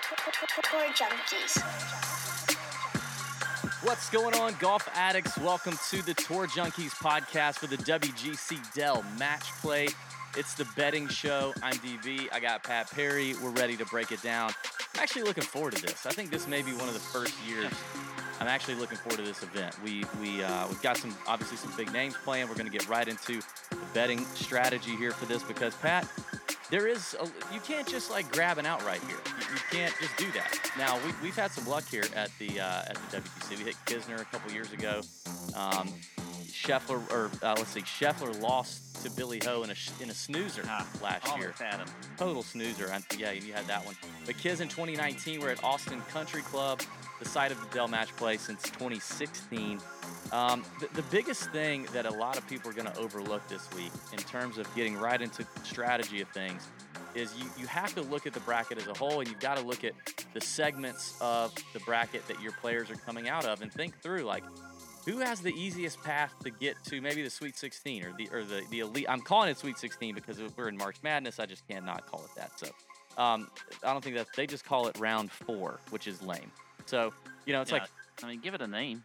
Tour Junkies. What's going on, golf addicts? Welcome to the Tour Junkies podcast for the WGC Dell Match Play. It's the betting show. I'm DV. I got Pat Perry. We're ready to break it down. I'm actually looking forward to this. I think this may be one of the first years I'm actually looking forward to this event. We we uh, we've got some obviously some big names playing. We're going to get right into the betting strategy here for this because Pat, there is a, you can't just like grab an outright here. You, you can't just do that. Now we, we've had some luck here at the uh, at the WGC. We hit Kisner a couple years ago. Um, Scheffler or uh, let's see, Scheffler lost to Billy Ho in a in a snoozer Ah, last year. had him. Total snoozer. I- Yeah, you had that one. But Kiz in 2019, we're at Austin Country Club, the site of the Dell Match Play since 2016. Um, the, the biggest thing that a lot of people are going to overlook this week in terms of getting right into strategy of things is you, you have to look at the bracket as a whole and you've got to look at the segments of the bracket that your players are coming out of and think through like who has the easiest path to get to maybe the Sweet 16 or the or the, the elite? I'm calling it Sweet 16 because we're in March Madness. I just cannot call it that. So um, I don't think that they just call it round four, which is lame. So you know, it's Yeah, like I mean, give it a name.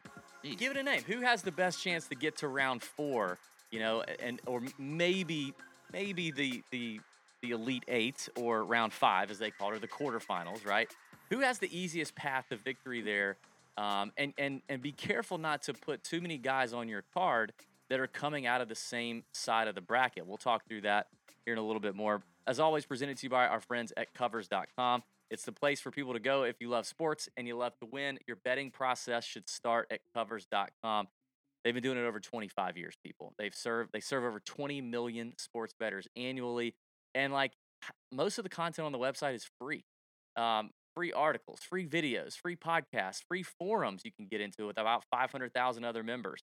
Give it a name. Who has the best chance to get to round four? You know, and or maybe maybe the the the elite eight or round five, as they call it, or the quarterfinals, right? Who has the easiest path to victory there? Um, and and and be careful not to put too many guys on your card that are coming out of the same side of the bracket. We'll talk through that here in a little bit more. As always, presented to you by our friends at Covers.com. It's the place for people to go if you love sports and you love to win. Your betting process should start at Covers.com. They've been doing it over 25 years, people. They've served they serve over 20 million sports bettors annually, and like most of the content on the website is free. Um, free articles, free videos, free podcasts, free forums you can get into with about 500,000 other members.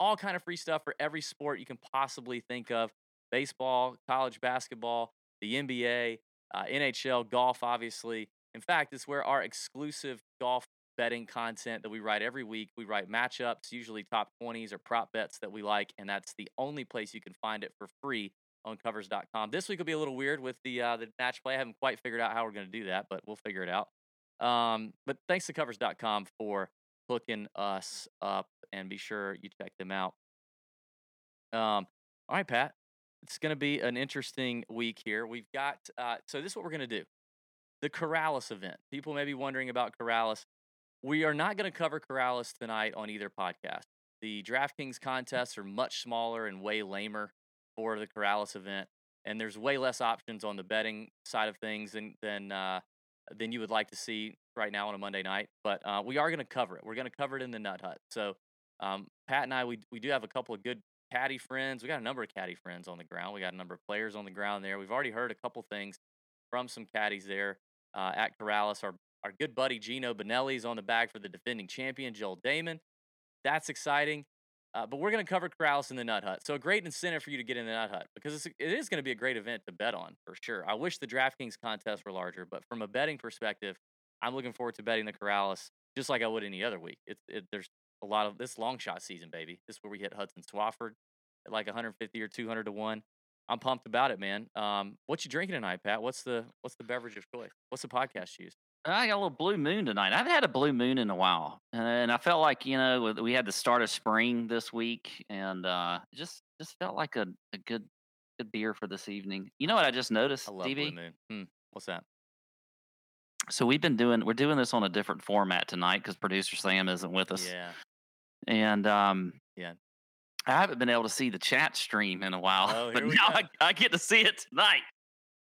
All kind of free stuff for every sport you can possibly think of: baseball, college basketball, the NBA, uh, NHL, golf, obviously. In fact, it's where our exclusive golf betting content that we write every week. We write matchups, usually top 20s or prop bets that we like, and that's the only place you can find it for free on covers.com. This week will be a little weird with the uh, the match play. I haven't quite figured out how we're going to do that, but we'll figure it out. Um, but thanks to covers.com for hooking us up and be sure you check them out. Um, all right, Pat. It's going to be an interesting week here. We've got uh, so this is what we're going to do. The Corales event. People may be wondering about Corales. We are not going to cover Corales tonight on either podcast. The DraftKings contests are much smaller and way lamer for the Corales event, and there's way less options on the betting side of things than than uh, than you would like to see right now on a Monday night. But uh, we are going to cover it. We're going to cover it in the Nut Hut. So um, Pat and I, we we do have a couple of good caddy friends. We got a number of caddy friends on the ground. We got a number of players on the ground there. We've already heard a couple things from some caddies there uh, at Corales. Our our good buddy Geno Bonnalie is on the bag for the defending champion Joel Dahmen. That's exciting. Uh, but we're going to cover Corales in the Nut Hut. So a great incentive for you to get in the Nut Hut because it's, it is going to be a great event to bet on for sure. I wish the DraftKings contests were larger, but from a betting perspective, I'm looking forward to betting the Corales just like I would any other week. It's it, there's a lot of this long shot season, baby. This is where we hit Hudson Swafford at like 150 or 200 to one. I'm pumped about it, man. Um, what you drinking tonight, Pat? What's the what's the beverage of choice? What's the podcast you use? I got a little blue moon tonight. I haven't had a blue moon in a while, and I felt like you know we had the start of spring this week, and uh, just just felt like a, a good good beer for this evening. You know what I just noticed, I love DB? Blue Moon. Hmm, what's that? So we've been doing we're doing this on a different format tonight because producer Sam isn't with us, Yeah. And um, Yeah. I haven't been able to see the chat stream in a while, Oh, but now. I, I get to see it tonight.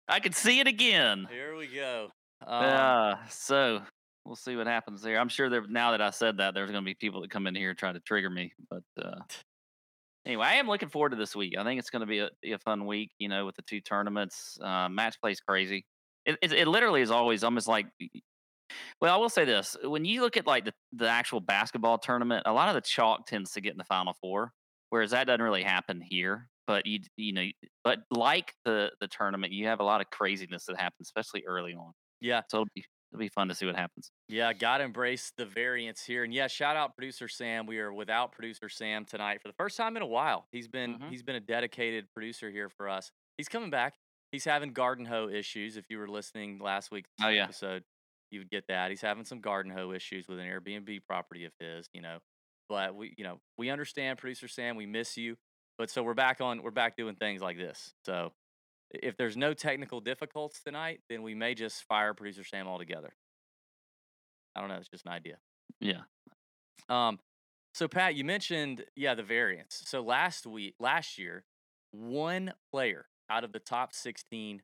I can see it again. Here we go. Um, Uh, so we'll see what happens there. I'm sure there now that I said that there's going to be people that come in here and try to trigger me. But uh, anyway, I am looking forward to this week. I think it's going to be a, be a fun week. You know, with the two tournaments, uh, match plays crazy. It, it it literally is always almost like. Well, I will say this: when you look at like the, the actual basketball tournament, a lot of the chalk tends to get in the final four, whereas that doesn't really happen here. But you you know, but like the the tournament, you have a lot of craziness that happens, especially early on. yeah. So it'll be it'll be fun to see what happens. Yeah, gotta embrace the variance here. And yeah, shout out producer Sam. We are without producer Sam tonight for the first time in a while. He's been Mhm. he's been a dedicated producer here for us. He's coming back. He's having garden hoe issues. If you were listening last week's Oh, yeah. episode, you would get that. He's having some garden hoe issues with an Airbnb property of his, you know. But we, you know, we understand, producer Sam. We miss you. But so we're back on. We're back doing things like this. So if there's no technical difficulties tonight, then we may just fire producer Sam altogether. I don't know. It's just an idea. Yeah. Um, so Pat, you mentioned yeah the variance. So last week, last year, one player out of the top sixteen,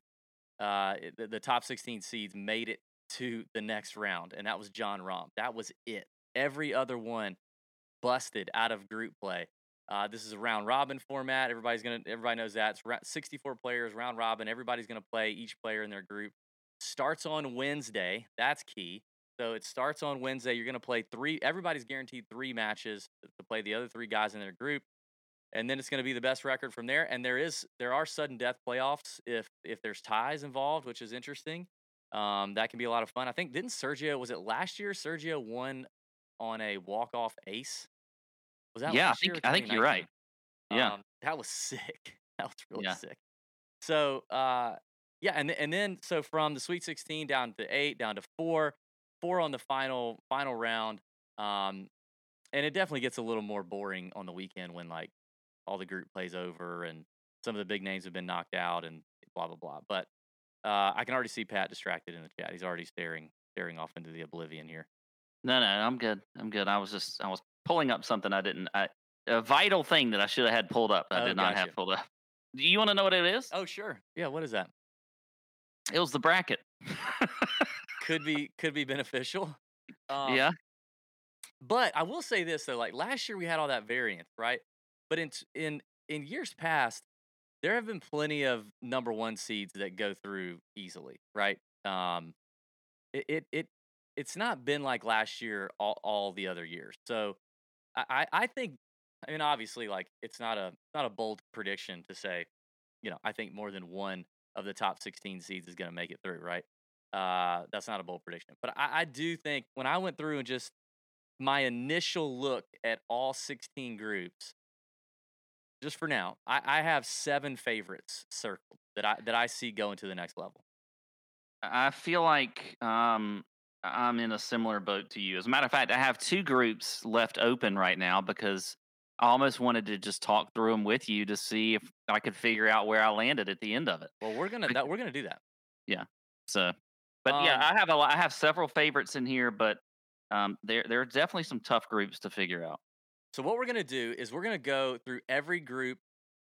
uh, the, the top sixteen seeds made it to the next round, and that was Jon Rahm. That was it. Every other one busted out of group play. Uh, this is a round robin format. Everybody's gonna everybody knows that. It's 64 players, round robin. Everybody's gonna play each player in their group. Starts on Wednesday. That's key. So it starts on Wednesday. You're gonna play three. Everybody's guaranteed three matches to play the other three guys in their group, and then it's gonna be the best record from there. And there is there are sudden death playoffs if if there's ties involved, which is interesting. Um, that can be a lot of fun. I think didn't Sergio was it last year? Sergio won on a walk off ace. Was that Yeah, I think I think you're right. Yeah. Um, that was sick. That was really Yeah. sick. So uh, yeah, and and then so from the Sweet 16 down to eight, down to four, four on the final final round. Um, and it definitely gets a little more boring on the weekend when like all the group plays over and some of the big names have been knocked out and blah blah blah. But uh, I can already see Pat distracted in the chat. He's already staring staring off into the oblivion here. No, no, I'm good. I'm good. I was just I was pulling up something I didn't. I, a vital thing that I should have had pulled up. that I Oh, did not gotcha. have pulled up. Do you want to know what it is? Oh sure, yeah. What is that? It was the bracket. Could be could be beneficial. Um, yeah. But I will say this though, like last year we had all that variance, right? But in in in years past, there have been plenty of number one seeds that go through easily, right? Um, it it, it it's not been like last year all, all the other years. So I I think I mean obviously like it's not a not a bold prediction to say, you know, I think more than one of the top 16 seeds is going to make it through, right? Uh, that's not a bold prediction, but I, I do think when I went through and just my initial look at all 16 groups, just for now, I, I have seven favorites circled that I that I see going to the next level. I feel like um, I'm in a similar boat to you. As a matter of fact, I have two groups left open right now because I almost wanted to just talk through them with you to see if I could figure out where I landed at the end of it. Well, we're gonna that, we're gonna do that. Yeah. So, but yeah, Um, I have a lot, I have several favorites in here, but um, there there are definitely some tough groups to figure out. So what we're gonna do is we're gonna go through every group,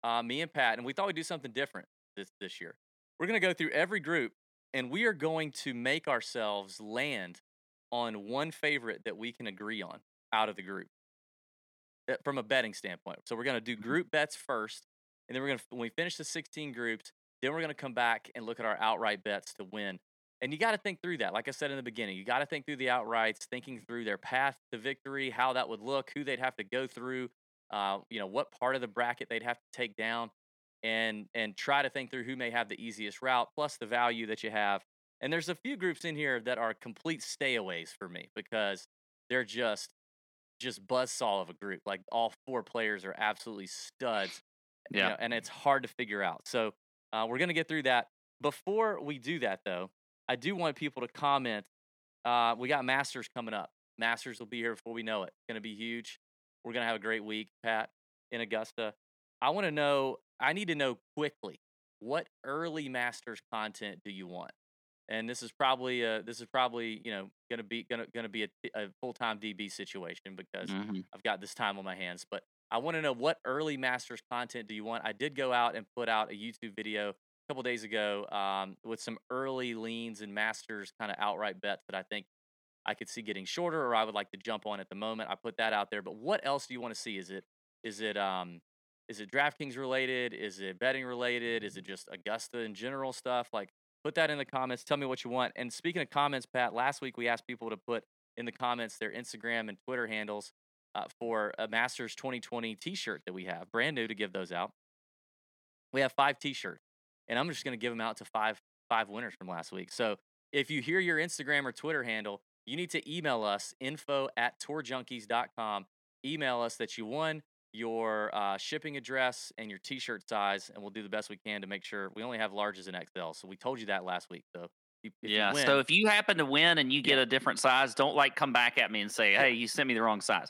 uh, me and Pat, and we thought we'd do something different this this year. We're gonna go through every group, and we are going to make ourselves land on one favorite that we can agree on out of the group, uh, from a betting standpoint. So we're gonna do Mhm. group bets first, and then we're gonna when we finish the 16 groups, then we're gonna come back and look at our outright bets to win. And you got to think through that. Like I said in the beginning, you got to think through the outrights, thinking through their path to victory, how that would look, who they'd have to go through, uh, you know, what part of the bracket they'd have to take down, and and try to think through who may have the easiest route, plus the value that you have. And there's a few groups in here that are complete stayaways for me because they're just just buzzsaw of a group. Like all four players are absolutely studs you Yeah. know, and it's hard to figure out. So uh, we're gonna get through that. Before we do that, though, I do want people to comment. Uh, we got Masters coming up. Masters will be here before we know it. It's gonna be huge. We're gonna have a great week, Pat, in Augusta. I want to know. I need to know quickly what early Masters content do you want? And this is probably a, this is probably you know gonna be gonna gonna be a, a full time DB situation because hmm I've got this time on my hands, but I want to know what early Masters content do you want? I did go out and put out a YouTube video couple days ago um, with some early leans and Masters kind of outright bets that I think I could see getting shorter or I would like to jump on at the moment. I put that out there, but what else do you want to see? Is it is it um is it DraftKings related? Is it betting related? Is it just Augusta in general stuff? Like put that in the comments. Tell me what you want. And speaking of comments, Pat, last week we asked people to put in the comments their Instagram and Twitter handles uh, for a Masters 2020 T-shirt that we have, brand new to give those out. We have five T-shirts, and I'm just going to give them out to five five winners from last week. So if you hear your Instagram or Twitter handle, you need to email us info at tourjunkies.com. Email us that you won your uh, shipping address and your T-shirt size, and we'll do the best we can to make sure we only have larges and XL. So we told you that last week. So If you yeah. win- So if you happen to win and you get Yeah. a different size, don't like come back at me and say, "Hey, you sent me the wrong size."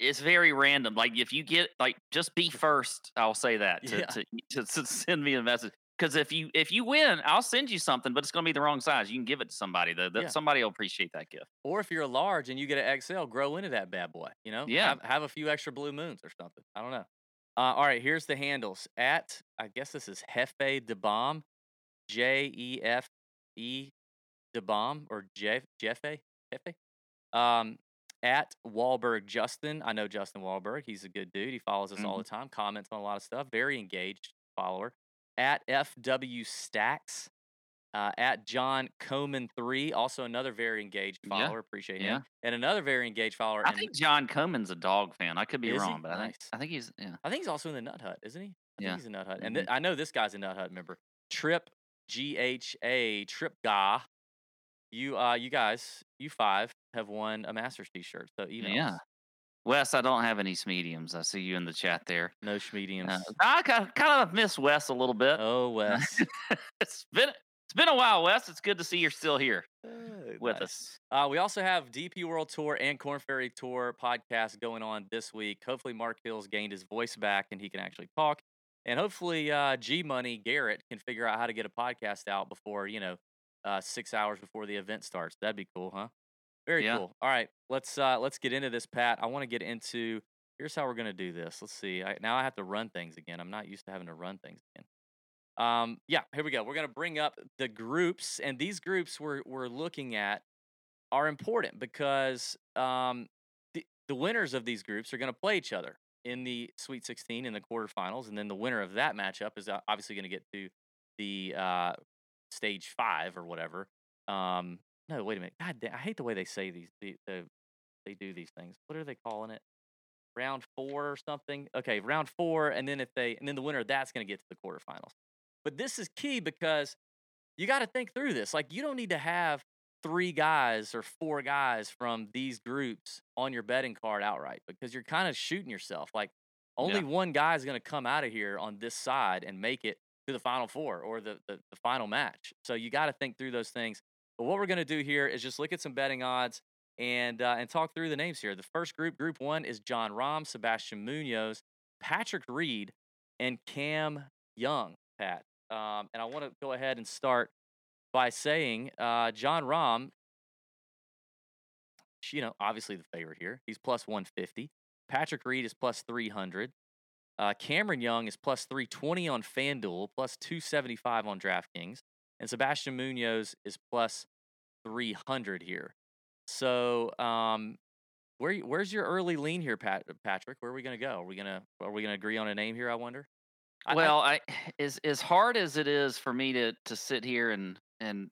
It's very random. Like if you get like just be first. I'll say that to Yeah. to, to, to send me a message. Because if you if you win, I'll send you something, but it's going to be the wrong size. You can give it to somebody. though. That Yeah. somebody will appreciate that gift. or if you're a large and you get an XL, grow into that bad boy. You know, Yeah. have, have a few extra blue moons or something. I don't know. Uh, all right, here's the handles at I guess this is Hefe de Bomb, J E F E de Bomb or Jeff Jeffe Jefe. Um, at Wahlberg Justin, I know Justin Wahlberg. He's a good dude. He follows us all the time, comments on a lot of stuff. Very engaged follower. At FW Stacks, uh, at John Coman three, also another very engaged Yeah, follower. Appreciate yeah. him. And another very engaged follower. I think John Coman's a dog fan. I could be Is he? wrong, but I think Nice. I think he's yeah. I think he's also in the Nut Hut, isn't he? I Yeah. think he's a Nut Hut. And th- I know this guy's a Nut Hut member. Trip G H A Trip Ga. You uh you guys, you five have won a Masters t-shirt. So email Yeah. us. Wes, I don't have any mediums. I see you in the chat there. No schmediums. Uh, I kind of miss Wes a little bit. oh Wes. it's been it's been a while, Wes. It's good to see you're still here with Nice. us. Uh, we also have DP World Tour and Corn Ferry Tour podcast going on this week. Hopefully, Mark Hills gained his voice back and he can actually talk. And hopefully, uh, G Money Garrett can figure out how to get a podcast out before you know uh, six hours before the event starts. That'd be cool, huh? Very Yeah. cool. All right, let's uh, let's get into this, Pat. I want to get into. Here's how we're gonna do this. Let's see. I, now I have to run things again. I'm not used to having to run things again. Um, yeah, here we go. We're gonna bring up the groups, and these groups we're we're looking at are important because um, the the winners of these groups are gonna play each other in the Sweet 16 in the quarterfinals, and then the winner of that matchup is uh, obviously gonna get to the uh, stage five or whatever. Um, no, wait a minute. God damn, I hate the way they say these. The, the they do these things. What are they calling it? Round four or something. Okay, round four, and then if they and then the winner that's going to get to the quarterfinals. But this is key because you got to think through this. Like you don't need to have three guys or four guys from these groups on your betting card outright because you're kind of shooting yourself. Like only Yeah. one guy is going to come out of here on this side and make it to the final four or the the, the final match. So you got to think through those things. But what we're going to do here is just look at some betting odds and uh, and talk through the names here. The first group, Group One, is Jon Rahm, Sebastian Munoz, Patrick Reed, and Cam Young. Pat, um, and I want to go ahead and start by saying uh, Jon Rahm. You know, obviously the favorite here. He's plus 150. Patrick Reed is plus 300. Uh, Cameron Young is plus 320 on FanDuel, plus 275 on DraftKings. And Sebastian Munoz is plus 300 here. So, um, where where's your early lean here, Pat, Patrick? Where are we gonna go? Are we gonna are we gonna agree on a name here? I wonder. I- I- Well, I, as as hard as it is for me to to sit here and and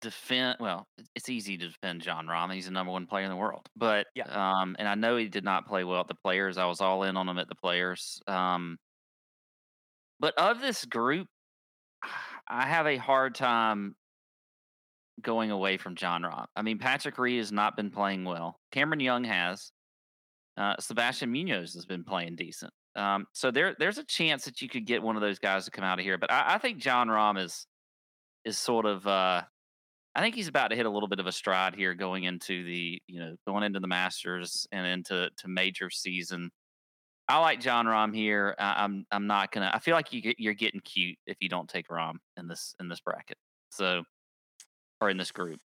defend. Well, it's easy to defend Jon Rahm. He's the number one player in the world. But Yeah. um, and I know he did not play well at the Players. I was all in on him at the Players. Um, but of this group, I have a hard time going away from Jon Rahm. I mean, Patrick Reed has not been playing well. Cameron Young has. Uh, Sebastian Munoz has been playing decent. Um, so there, there's a chance that you could get one of those guys to come out of here. But I, I think Jon Rahm is is sort of. Uh, I think he's about to hit a little bit of a stride here, going into the you know going into the Masters and into to major season. I like Jon Rahm here. I, I'm I'm not gonna. I feel like you get, you're getting cute if you don't take Rahm in this in this bracket. So or in this group.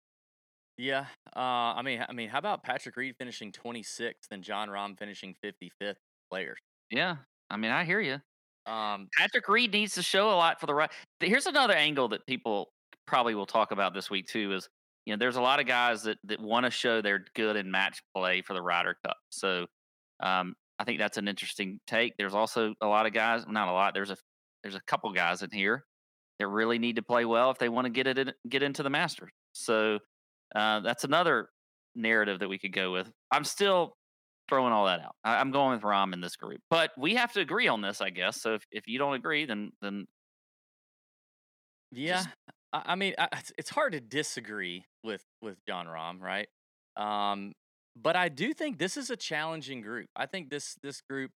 Yeah. Uh, I mean, I mean, how about Patrick Reed finishing 26th and Jon Rahm finishing 55th players? Yeah, I mean I hear you. Um, Patrick Reed needs to show a lot for the right. Here's another angle that people probably will talk about this week too. Is you know there's a lot of guys that that want to show they're good in match play for the Ryder Cup. So um, I think that's an interesting take. There's also a lot of guys, not a lot. There's a there's a couple guys in here that really need to play well if they want to get it in, get into the Masters. So uh, that's another narrative that we could go with. I'm still throwing all that out. I, I'm going with Rahm in this group, but we have to agree on this, I guess. So if, if you don't agree, then then yeah. Just- I, I mean, I, it's, it's hard to disagree with with Jon Rahm, right? Um, but I do think this is a challenging group. I think this this group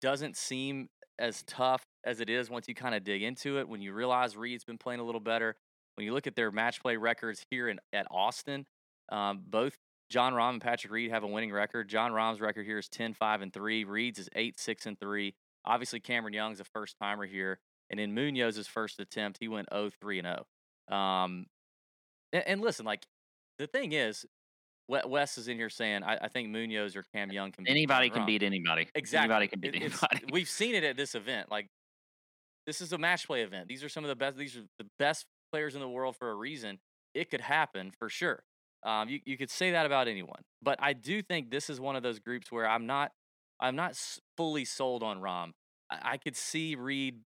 doesn't seem as tough as it is once you kind of dig into it. When you realize Reed's been playing a little better, when you look at their match play records here in at Austin, um, both Jon Rahm and Patrick Reed have a winning record. Jon Rahm's record here is 10 5 and 3. Reed's is 8 6 and 3. Obviously, Cameron Young's a first timer here. And in Munoz's first attempt, he went 0 3 and 0. Um, and, and listen, like, the thing is, Wes is in here saying, I, I think Munoz or Cam Young can beat anybody can beat anybody. Exactly. Anybody can beat It- anybody. We've seen it at this event. Like, this is a match play event. These are some of the best. These are the best players in the world for a reason. It could happen for sure. Um, you you could say that about anyone, but I do think this is one of those groups where I'm not I'm not fully sold on Rahm. I, I could see Reed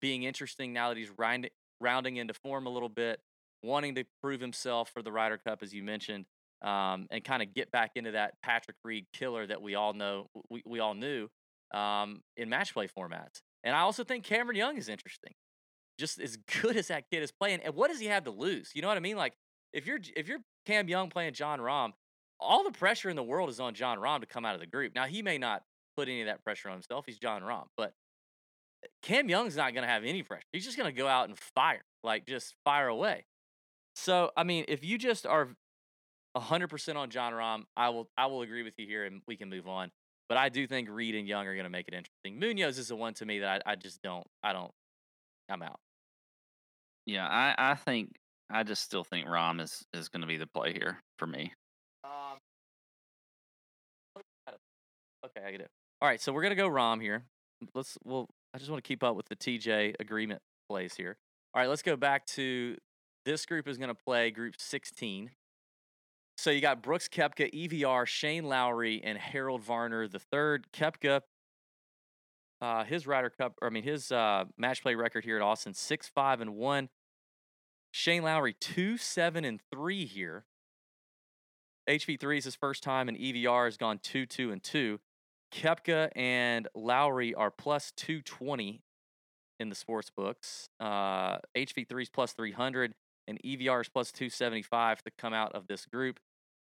being interesting now that he's rind, rounding into form a little bit, wanting to prove himself for the Ryder Cup, as you mentioned, um, and kind of get back into that Patrick Reed killer that we all know we, we all knew um, in match play formats. And I also think Cameron Young is interesting. Just as good as that kid is playing, and what does he have to lose? You know what I mean? Like if you're if you're Cam Young playing Jon Rahm, all the pressure in the world is on Jon Rahm to come out of the group. Now he may not put any of that pressure on himself. He's Jon Rahm, but Cam Young's not going to have any pressure. He's just going to go out and fire, like just fire away. So I mean, if you just are hundred percent on Jon Rahm, I will I will agree with you here, and we can move on. But I do think Reed and Young are going to make it interesting. Munoz is the one to me that I, I just don't I don't I'm out. yeah, I, I think I just still think Rahm is is going to be the play here for me. Um, okay, I get it. All right, so we're gonna go Rahm here. Let's. Well, I just want to keep up with the TJ agreement plays here. All right, let's go back to this group is gonna play Group 16. So you got Brooks Koepka, EVR, Shane Lowry, and Harold Varner the third. Koepka, uh, his Ryder Cup, or I mean his uh, match play record here at Austin, six five and one. Shane Lowry two seven and three here. HV3 is his first time, and EVR has gone 2 2 and 2. Koepka and Lowry are plus 220 in the sports books. Uh, HV3 is plus 300, and EVR is plus 275 to come out of this group.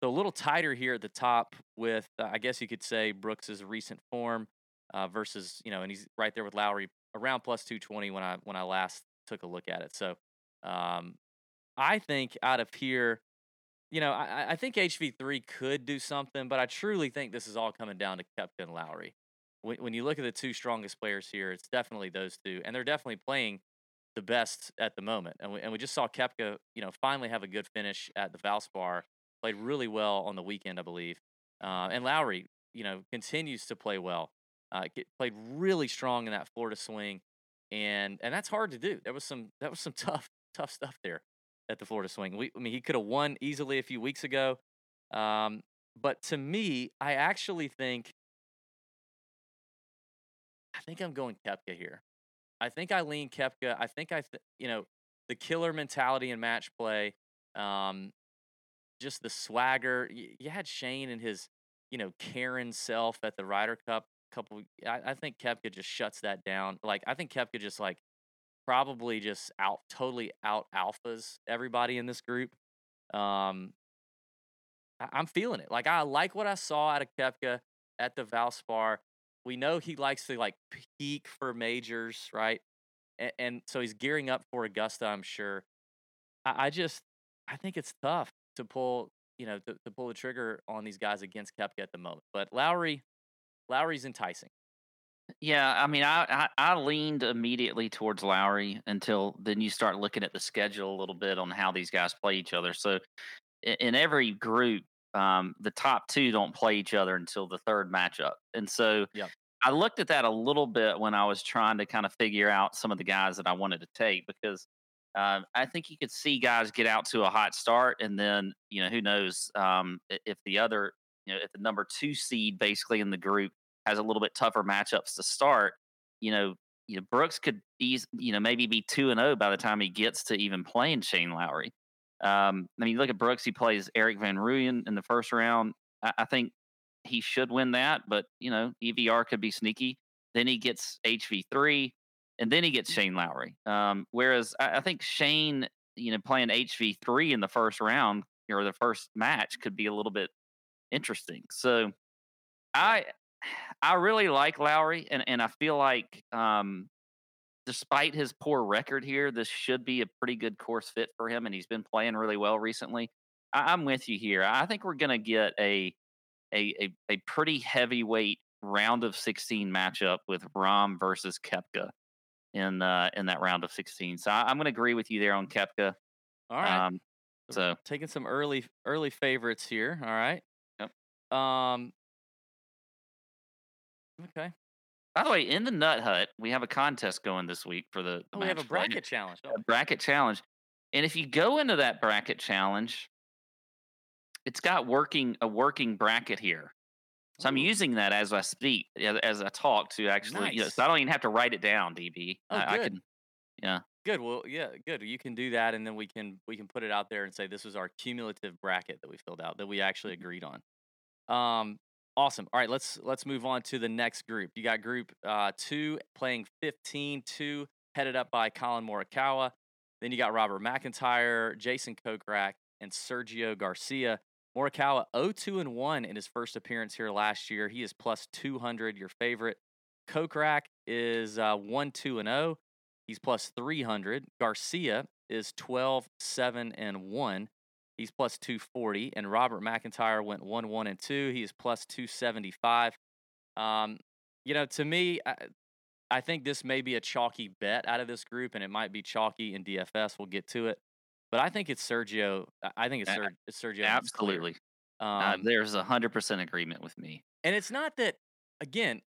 So a little tighter here at the top with, uh, I guess you could say, Brooks's recent form uh, versus, you know, and he's right there with Lowry around plus 220 when I when I last took a look at it. So um, I think out of here, you know, I, I think HV3 could do something, but I truly think this is all coming down to Koepka and Lowry. When, when you look at the two strongest players here, it's definitely those two, and they're definitely playing the best at the moment. And we, and we just saw Koepka, you know, finally have a good finish at the Valspar. Played really well on the weekend, I believe. Uh, and Lowry, you know, continues to play well. Uh, get, played really strong in that Florida swing, and and that's hard to do. There was some that was some tough tough stuff there at the Florida swing. We, I mean, he could have won easily a few weeks ago. Um, but to me, I actually think, I think I'm going Koepka here. I think I lean Koepka. I think I, th- you know, the killer mentality in match play, um, just the swagger. You, you had Shane and his, you know, Karen self at the Ryder Cup. Couple, I, I think Koepka just shuts that down. Like I think Koepka just like probably just out totally out alphas everybody in this group. Um, I, I'm feeling it. Like I like what I saw out of Koepka at the Valspar. We know he likes to like peak for majors, right? And, and so he's gearing up for Augusta, I'm sure. I, I just I think it's tough to pull, you know, to, to pull the trigger on these guys against Koepka at the moment. But Lowry, Lowry's enticing. Yeah, I mean, I, I I leaned immediately towards Lowry until then you start looking at the schedule a little bit on how these guys play each other. So in, in every group, um, the top two don't play each other until the third matchup, and so Yep. I looked at that a little bit when I was trying to kind of figure out some of the guys that I wanted to take because uh, I think you could see guys get out to a hot start, and then you know who knows um, if the other you know if the number two seed basically in the group has a little bit tougher matchups to start, you know, you know Brooks could ease, you know maybe be two and zero by the time he gets to even playing Shane Lowry. Um, I mean, look at Brooks; he plays Erik Van Rooyen in the first round. I, I think he should win that, but you know, EVR could be sneaky. Then he gets HV three, and then he gets Shane Lowry. Um, whereas I, I think Shane, you know, playing HV three in the first round or the first match could be a little bit interesting. So I I really like Lowry, and and I feel like um, despite his poor record here, this should be a pretty good course fit for him, and he's been playing really well recently. I, I'm with you here. I think we're going to get a, a a a pretty heavyweight round of 16 matchup with Rahm versus Koepka in uh, in that round of 16. So I, am going to agree with you there on Koepka. All right. Um, so taking some early early favorites here. All right. Yep. Um. Okay. By the way, in the Nut Hut, we have a contest going this week for the. the Oh, we have a bracket challenge. a bracket challenge. And if you go into that bracket challenge, it's got working a working bracket here. So I'm using that as I speak, as, I talk to actually. You know, Nice. so I don't even have to write it down, DB. Oh, I, I can. Yeah. Good. Well, yeah, good. You can do that, and then we can we can put it out there and say this was our cumulative bracket that we filled out that we actually Mm-hmm. agreed on. Um, awesome. All right, let's let's move on to the next group. You got group uh, two playing 15, two headed up by Collin Morikawa. Then you got Robert MacIntyre, Jason Kokrak, and Sergio Garcia. Morikawa 0-2 and 1 in his first appearance here last year. He is plus 200, your favorite. Kokrak is uh, 1-2 and 0. He's plus 300. Garcia is 12, 7, and 1. He's plus 240. And Robert MacIntyre went 1, 1, and 2. He is plus 275. Um, you know, to me, I, I think this may be a chalky bet out of this group, and it might be chalky in DFS. We'll get to it. But I think it's Sergio. I- think it's, Ser- it's Sergio. and it's clear. Absolutely. uh, Um, there's a hundred percent agreement with me. and it's not that again,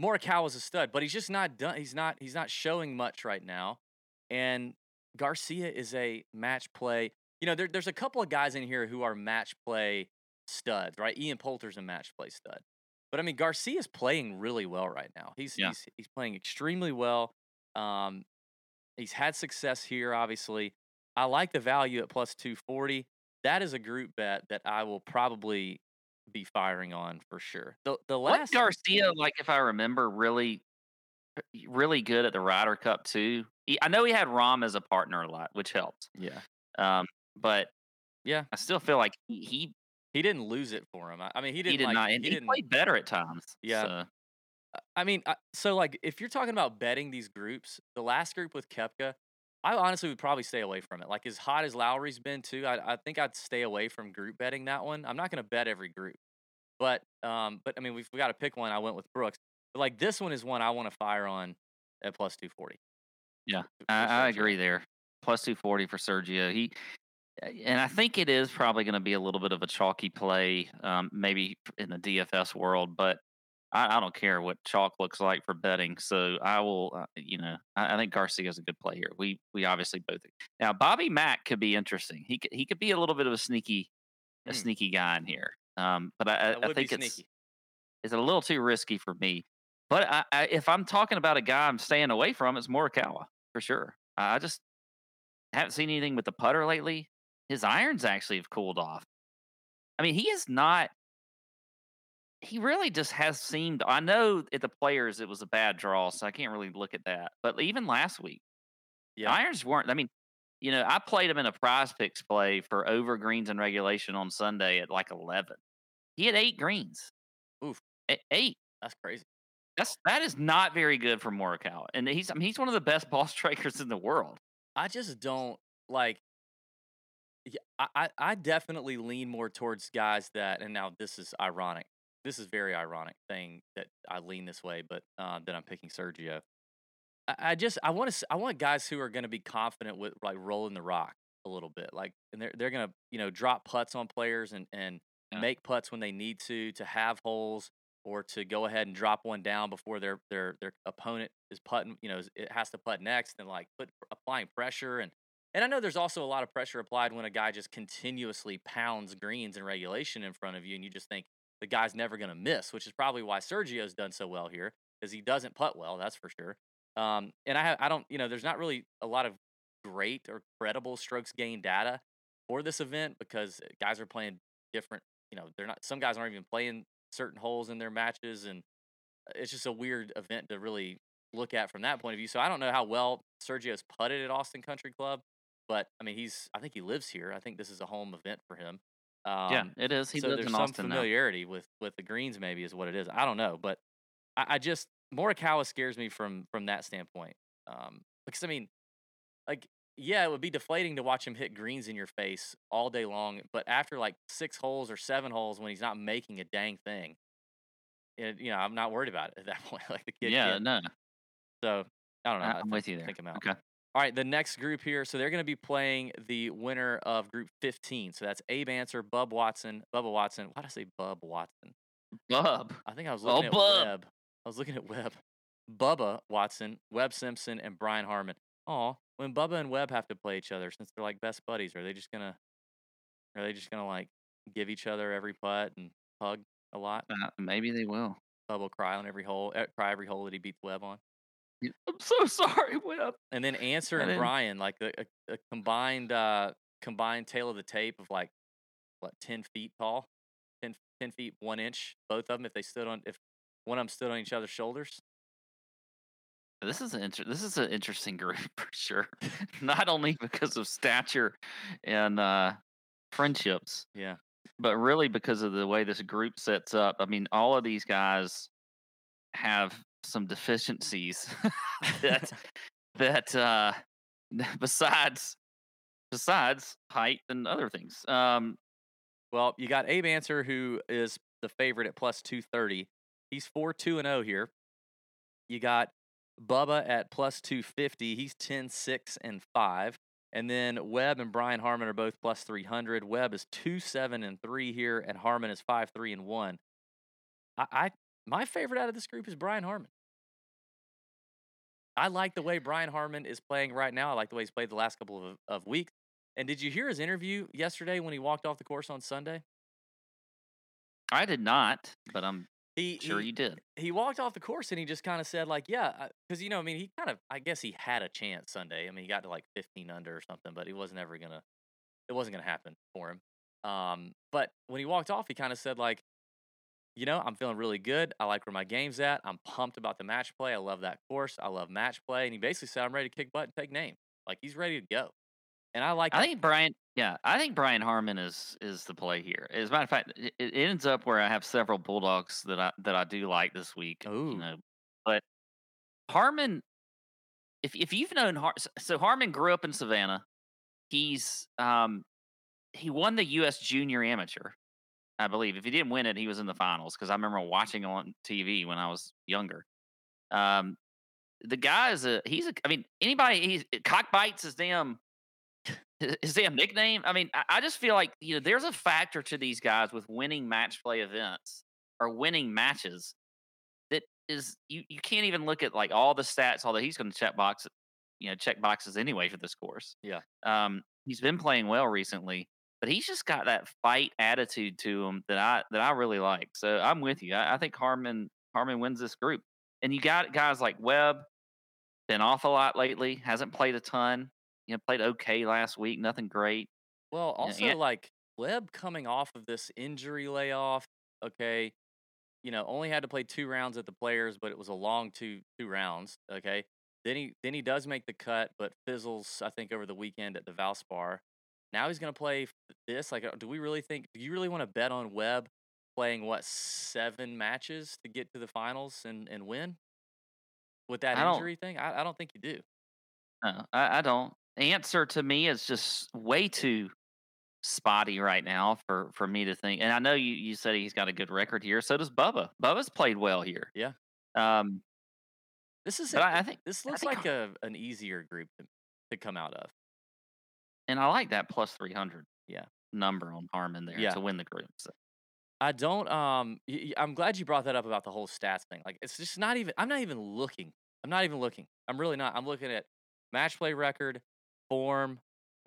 Morikawa's a stud, but he's just not done. He's not. He's not showing much right now. And Garcia is a match play. You know, there, there's a couple of guys in here who are match play studs, right? Ian Poulter's a match play stud, but I mean Garcia's playing really well right now. He's Yeah. he's he's playing extremely well. Um, he's had success here, obviously. I like the value at plus two forty. That is a group bet that I will probably be firing on for sure. The the last Garcia, like if I remember, really, really good at the Ryder Cup too. He, I know he had Rahm as a partner a lot, which helped. yeah Um, but yeah I still feel like he he, he didn't lose it for him. I, I mean he didn't he did like, not, he he, didn't. played better at times. Yeah. so, I mean, I- so like if you're talking about betting these groups, the last group with Koepka, I honestly would probably stay away from it. Like as hot as Lowry's been too, I, I think I'd stay away from group betting that one. I'm not going to bet every group, but um, but I mean, we've we got to pick one. I went with Brooks, but like this one is one I want to fire on at plus two forty. Yeah, I, I agree there. Plus two forty for Sergio. He and I think it is probably going to be a little bit of a chalky play, um, maybe in the DFS world, but I, I don't care what chalk looks like for betting. So I will, uh, you know, I, I think Garcia is a good play here. We we obviously both now Bobby Mack could be interesting. He could, he could be a little bit of a sneaky a Hmm. sneaky guy in here. Um, but I, I- That I would think it's sneaky. it's a little too risky for me. But if I'm talking about a guy I'm staying away from, it's Morikawa for sure. I just haven't seen anything with the putter lately. His irons actually have cooled off. I mean, he is not. He really just has seemed. I know at the players it was a bad draw, so I can't really look at that. But even last week, Yeah, irons weren't. I mean, you know, I played him in a prize picks play for over greens and regulation on Sunday at like 11. He had eight greens. Oof. A- Eight. that's crazy. That's that is not very good for Morikawa, and he's I mean, he's one of the best ball strikers in the world. I just don't like. Yeah, I, I definitely lean more towards guys that, and now this is ironic. This is very ironic thing that I lean this way, but uh, that I'm picking Sergio. I, I just I want to I want guys who are going to be confident with like rolling the rock a little bit, like and they're they're going to you know drop putts on players and and Yeah. make putts when they need to to have holes or to go ahead and drop one down before their their their opponent is putting you know it has to putt next and like put applying pressure and and I know there's also a lot of pressure applied when a guy just continuously pounds greens in regulation in front of you and you just think the guy's never going to miss, which is probably why Sergio's done so well here because he doesn't putt well, that's for sure. Um, and I I don't you know there's not really a lot of great or credible strokes gain data for this event because guys are playing different. You know, they're not. Some guys aren't even playing certain holes in their matches, and it's just a weird event to really look at from that point of view. So I don't know how well Sergio's putted at Austin Country Club, but I mean, he's. I think he lives here. I think this is a home event for him. Um, yeah, it is. He so lives there's in some Austin now. familiarity with with the greens, maybe is what it is. I don't know, but I, I just Morikawa scares me from from that standpoint. Um, because I mean, like, yeah, it would be deflating to watch him hit greens in your face all day long, but after like six holes or seven holes when he's not making a dang thing, it, you know, I'm not worried about it at that point. Like the kid, Yeah, can't- no, So I don't know. I'm with you there. Think him out. Okay. All right, the next group here. So they're going to be playing the winner of Group 15. So that's Abe Ancer, Bub Watson, Bubba Watson. Why did I say Bub Watson? Bub. I think I was Oh, looking at Bub. Webb. I was looking at Webb. Bubba Watson, Webb Simpson, and Brian Harman. Oh, when Bubba and Webb have to play each other, since they're like best buddies, are they just gonna are they just gonna like give each other every putt and hug a lot? Uh, maybe they will. Bubba will cry on every hole, eh, cry every hole that he beats Webb on. I'm so sorry. And then Ancer I and Brian, like a, a, a combined uh combined tail of the tape of like what ten feet tall, 10, 10 feet one inch, both of them if they stood on if one of them stood on each other's shoulders. This is an inter- this is an interesting group for sure. Not only because of stature and uh, friendships, Yeah. but really because of the way this group sets up. I mean, all of these guys have some deficiencies that that uh, besides besides height and other things. Um, Well, you got Abe Ancer, who is the favorite at plus 230. He's 4 2 and 0 here. You got Bubba at plus 250. He's 10 6 and 5. And then Webb and Brian Harman are both plus 300. Webb is 2 7 and 3 here, and Harman is 5 3 and 1. I, I My favorite out of this group is Brian Harman. I like the way Brian Harman is playing right now. I like the way he's played the last couple of, of weeks. And did you hear his interview yesterday when he walked off the course on Sunday? I did not, but I'm He sure he, you did. he walked off the course and he just kind of said like, yeah, because you know, I mean, he kind of, I guess he had a chance Sunday. I mean, he got to like 15 under or something, but he wasn't ever gonna, it wasn't gonna happen for him. Um, but when he walked off, he kind of said like, you know, I'm feeling really good. I like where my game's at. I'm pumped about the match play. I love that course. I love match play. And he basically said, I'm ready to kick butt and take name. Like he's ready to go. And I like. I think Brian, yeah, I think Brian Harman is is the play here. As a matter of fact, it, it ends up where I have several Bulldogs that I that I do like this week. Ooh. You know, but Harman, if if you've known Har- so Harman grew up in Savannah. He's um he won the U.S. Junior Amateur, I believe. If he didn't win it, he was in the finals because I remember watching on TV when I was younger. Um, the guy is a he's a. I mean, anybody he's cock bites his damn his damn nickname. I mean, I, I just feel like you know there's a factor to these guys with winning match play events or winning matches that is you you can't even look at like all the stats. Although he's going to check box, you know, check boxes anyway for this course. Yeah. Um, he's been playing well recently, but he's just got that fight attitude to him that I that I really like. So I'm with you. I, I think Harman Harman wins this group, and you got guys like Webb, been off a lot lately, hasn't played a ton. You know, played okay last week, nothing great. Well, also yeah. like Webb coming off of this injury layoff, okay, you know, only had to play two rounds at the players, but it was a long two two rounds. Okay. Then he then he does make the cut, but fizzles, I think, over the weekend at the Valspar. Now he's gonna play this. Like, uh, do we really think do you really want to bet on Webb playing what seven matches to get to the finals and, and win? With that I injury thing? I, I don't think you do. No, I, I don't. Ancer to me is just way too spotty right now for for me to think. And I know you you said he's got a good record here. So does Bubba. Bubba's played well here. Yeah. Um, This is I, I think, this looks think like a an easier group to, to come out of. And I like that plus three hundred. Yeah. Number on Harman there Yeah. to win the group. So. I don't. Um, I'm glad you brought that up about the whole stats thing. Like, it's just not even. I'm not even looking. I'm not even looking. I'm really not. I'm looking at match play record, form,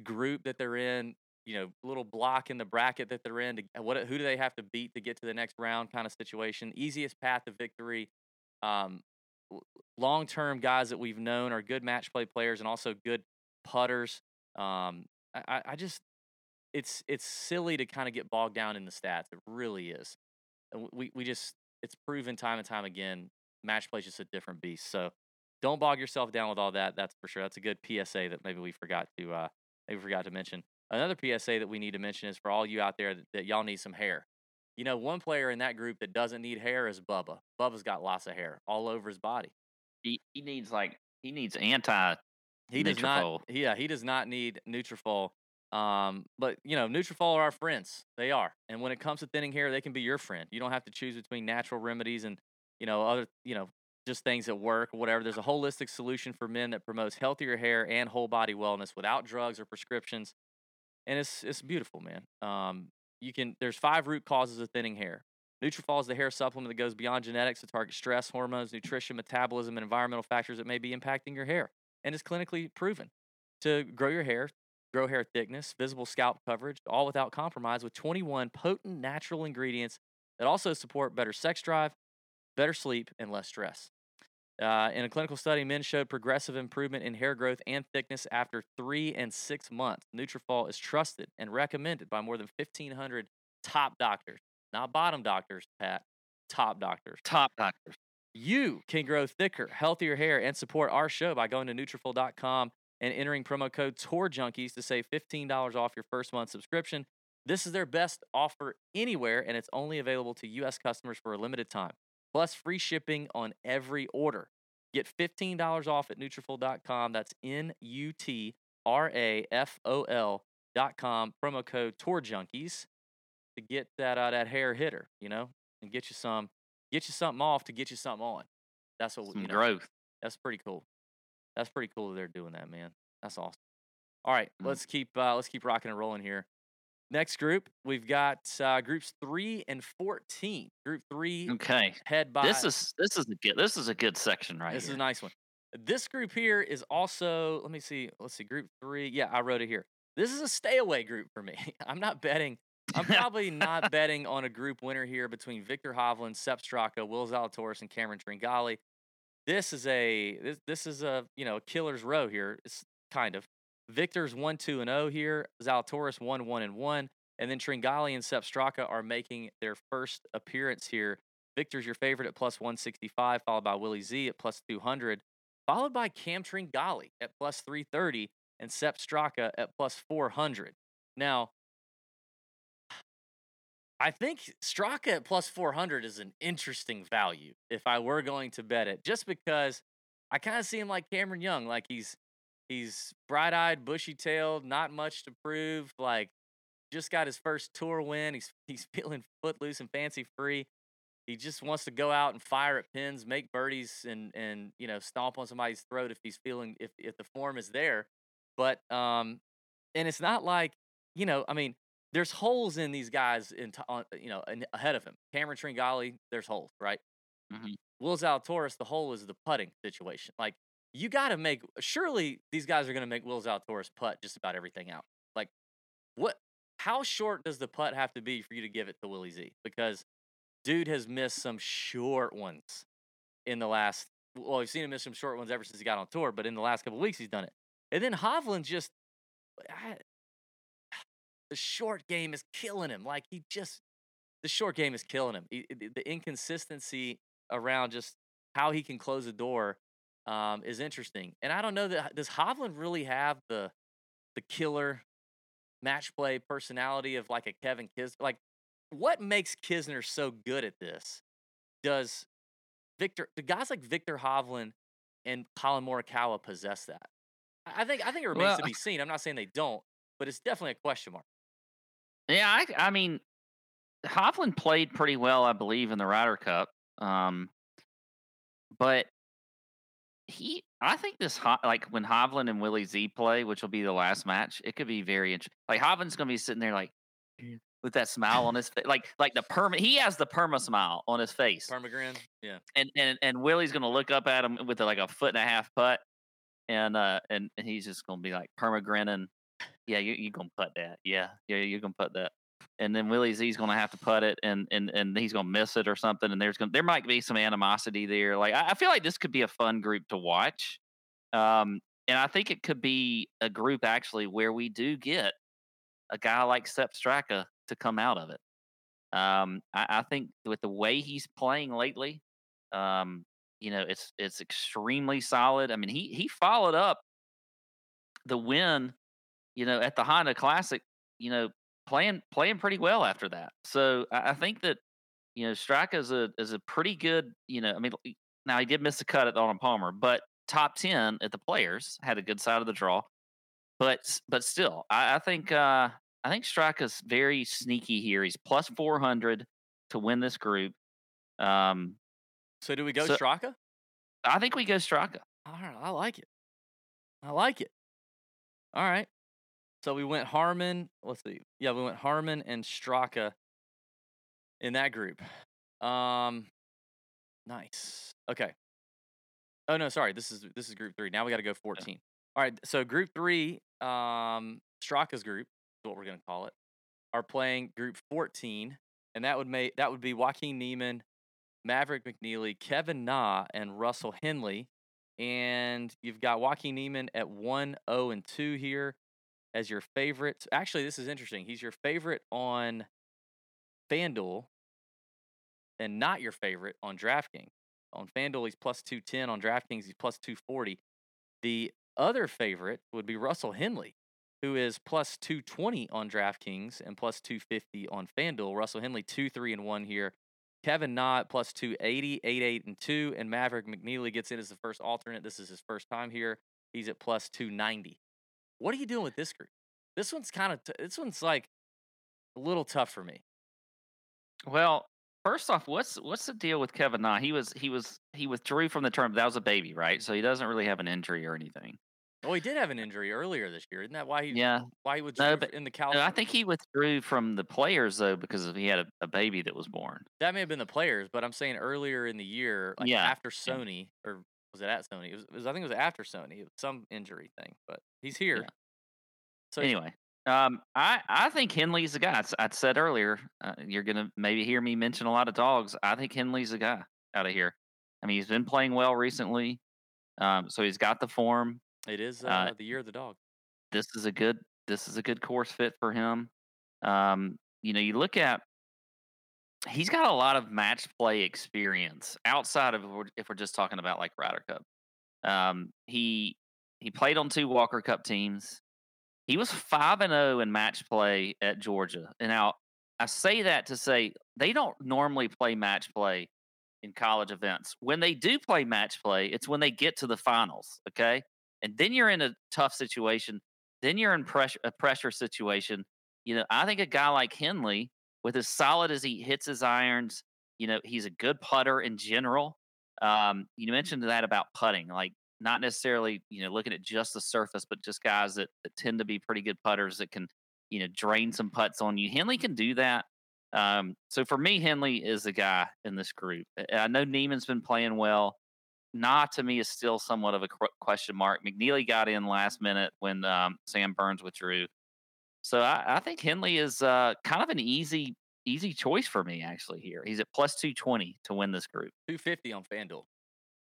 group that they're in. You know, little block in the bracket that they're in. To, what? Who do they have to beat to get to the next round? Kind of situation. Easiest path to victory. Um, long term guys that we've known are good match play players and also good putters. Um, I, I- just it's it's silly to kind of get bogged down in the stats. It really is. We we just it's proven time and time again. Match play is just a different beast. So don't bog yourself down with all that. That's for sure. That's a good PSA that maybe we forgot to uh maybe forgot to mention. Another PSA that we need to mention is for all you out there that, that y'all need some hair. You know, one player in that group that doesn't need hair is Bubba. Bubba's got lots of hair all over his body. He he needs like he needs anti. He does not. Yeah, he does not need Nutrafol. Um, but you know, Nutrafol are our friends. They are. And when it comes to thinning hair, they can be your friend. You don't have to choose between natural remedies and you know other you know just things that work or whatever. There's a holistic solution for men that promotes healthier hair and whole body wellness without drugs or prescriptions. And it's it's beautiful, man. Um, you can there's five root causes of thinning hair. Nutrafol is the hair supplement that goes beyond genetics to target stress, hormones, nutrition, metabolism, and environmental factors that may be impacting your hair. And is clinically proven to grow your hair, grow hair thickness, visible scalp coverage, all without compromise with 21 potent natural ingredients that also support better sex drive, better sleep, and less stress. Uh, in a clinical study, men showed progressive improvement in hair growth and thickness after three and six months. Nutrafol is trusted and recommended by more than 1,500 top doctors, not bottom doctors, Pat, top doctors. Top doctors. You can grow thicker, healthier hair and support our show by going to Nutrafol.com and entering promo code Tour Junkies to save $15 off your first month subscription. This is their best offer anywhere, and it's only available to U.S. customers for a limited time. Plus, free shipping on every order. Get $15 off at Nutrafol.com. That's N U T R A F O L.com. Promo code Tour Junkies to get that uh, that hair hitter, you know, and get you some, get you something off to get you something on. That's what Some you know. growth. That's pretty cool. That's pretty cool that they're doing that, man. That's awesome. All right, Mhm. let's keep uh, let's keep rocking and rolling here. Next group, we've got uh, groups three and fourteen. Group three, Okay. head by This is this is a good this is a good section right this is a nice one. This group here is also. Let me see. Let's see. Group three. Yeah, I wrote it here. This is a stay away group for me. I'm not betting. I'm probably not betting on a group winner here between Viktor Hovland, Sepp Straka, Will Zalatoris, and Cameron Tringale. This is a this, this is a you know killer's row here. It's kind of Viktor's one two and zero here. Zalatoris one one and one, and then Tringale and Sepp Straka are making their first appearance here. Viktor's your favorite at plus 165, followed by Willie Z at plus 200, followed by Cam Tringale at plus 330, and Sepp Straka at plus 400. Now, I think Straka at plus 400 is an interesting value if I were going to bet it, just because I kind of see him like Cameron Young, like he's he's bright-eyed, bushy-tailed, not much to prove, like just got his first tour win. He's he's feeling footloose and fancy free. He just wants to go out and fire at pins, make birdies, and and you know stomp on somebody's throat if he's feeling if if the form is there. But um, and it's not like you know, I mean, there's holes in these guys in t- on, you know in, ahead of him. Cameron Tringale, there's holes, right? Mhm. Will Zalatoris, the hole is the putting situation. Like you got to make. Surely these guys are going to make Will Zalatoris putt just about everything out. Like what? How short does the putt have to be for you to give it to Willie Z? Because dude has missed some short ones in the last. Well, we've seen him miss some short ones ever since he got on tour, but in the last couple weeks he's done it. And then Hovland just, I, the short game is killing him. Like he just, the short game is killing him. He- the- the inconsistency around just how he can close a door um, is interesting. And I don't know that does Hovland really have the the killer match play personality of like a Kevin Kis like what makes Kisner so good at this? Does Viktor the guys like Viktor Hovland and Collin Morikawa possess that? I I think I think it remains Well- to be seen. I'm not saying they don't, but it's definitely a question mark. Yeah, I I mean, Hovland played pretty well, I believe, in the Ryder Cup. Um, but he, I think this Ho- like when Hovland and Willie Z play, which will be the last match, it could be very interesting. Like Hovland's gonna be sitting there like with that smile on his face, like like the perma. He has the perma smile on his face, Permagrin, yeah. and and and Willie's gonna look up at him with a, like a foot and a half putt, and uh and, and he's just gonna be like perma grinning. Yeah, you you gonna put that? Yeah, yeah, you're gonna putt that. And then Willie Z's gonna have to put it, and and and he's gonna miss it or something. And there's gonna there might be some animosity there. Like I, I feel like this could be a fun group to watch. Um, and I think it could be a group actually where we do get a guy like Sepp Straka to come out of it. Um, I, I think with the way he's playing lately, um, you know, it's it's extremely solid. I mean, he he followed up the win, you know, at the Honda Classic, you know, playing playing pretty well after that. So I, I think that you know Straka is a is a pretty good. You know, I mean, now he did miss a cut at Arnold Palmer, but top ten at the players had a good side of the draw. But but still, I, I think uh, I think Straka's very sneaky here. He's plus four hundred to win this group. Um, So do we go So- Straka? I think we go Straka. All right, I like it. I like it. All right. So we went Harman. Let's see. Yeah, we went Harman and Straka in that group. Um, nice. Okay. Oh no, sorry. This is this is group three. Now we got to go fourteen. All right. So group three, um, Straka's group is what we're gonna call it, are playing group fourteen, and that would make that would be Joaquin Niemann, Maverick McNeely, Kevin Na, and Russell Henley and you've got Joaquin Niemann at 1 0 and 2 here as your favorite. Actually, this is interesting. He's your favorite on FanDuel and not your favorite on DraftKings. On FanDuel, he's plus 210. On DraftKings, he's plus 240. The other favorite would be Russell Henley, who is plus 220 on DraftKings and plus 250 on FanDuel. Russell Henley, 2 3 and 1 here. Kevin Knott plus 280, 8 8 and 2. And Maverick McNeely gets in as the first alternate. This is his first time here. He's at plus 290. What are you doing with this group? This one's kind of, t- this one's like a little tough for me. Well, first off, what's what's the deal with Kevin Na? He was he was he withdrew from the term. That was a baby, right? So he doesn't really have an injury or anything. Oh, he did have an injury earlier this year. Isn't that why he, Yeah, why he would No, no, but- in the Cal? No, I think he withdrew from the players though because he had a, a baby that was born. that may have been the players, but I'm saying earlier in the year, like Yeah, after Sony, or was it at Sony? It was, it was I think it was after Sony. It was some injury thing, but he's here. Yeah. So anyway, um, I I think Henley's the guy. I said earlier, uh, you're gonna maybe hear me mention a lot of dogs. I think Henley's the guy out of here. I mean, he's been playing well recently, um, so he's got the form. it is uh, uh, the year of the dog. This is a good this is a good course fit for him. Um, you know, you look at he's got a lot of match play experience outside of if we're, just talking about like Ryder Cup. Um, he he played on two Walker Cup teams. He was five and zero in match play at Georgia. And now I say that to say they don't normally play match play in college events. When they do play match play, it's when they get to the finals. Okay, and then you're in a tough situation. Then you're in pressure a pressure situation. You know, I think a guy like Henley, with as solid as he hits his irons, you know, he's a good putter in general. Um, you mentioned that about putting, like not necessarily, you know, looking at just the surface, but just guys that, that tend to be pretty good putters that can, you know, drain some putts on you. Henley can do that. Um, so for me, Henley is the guy in this group. I- know Niemann's been playing well. Na, to me, is still somewhat of a question mark. McNeely got in last minute when um, Sam Burns withdrew. So I, I think Henley is uh, kind of an easy easy choice for me actually here. He's at plus 220 to win this group. 250 on FanDuel.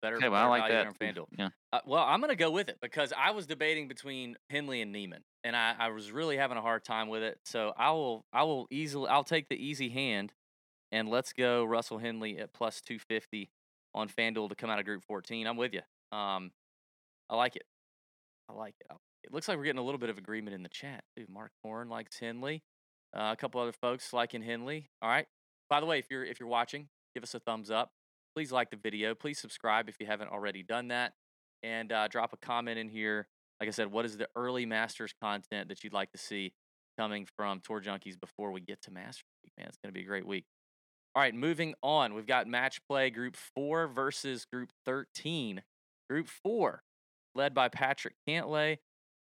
Better, Okay, well, I like that. on FanDuel. Yeah. Uh, well, I'm going to go with it because I was debating between Henley and Niemann, and I, I was really having a hard time with it. So I will I will easily I'll take the easy hand, and let's go Russell Henley at plus 250 on FanDuel to come out of Group 14. I'm with you. Um, I like it. I like it. I- It looks like we're getting a little bit of agreement in the chat. too. Mark Horn likes Henley. Uh, a couple other folks liking Henley. All right. By the way, if you're if you're watching, give us a thumbs up please like the video. Please subscribe if you haven't already done that. And uh, drop a comment in here. Like I said, what is the early Masters content that you'd like to see coming from Tour Junkies before we get to Masters Week? Man, it's going to be a great week. All right, moving on. We've got match play group four versus group 13. Group four, led by Patrick Cantlay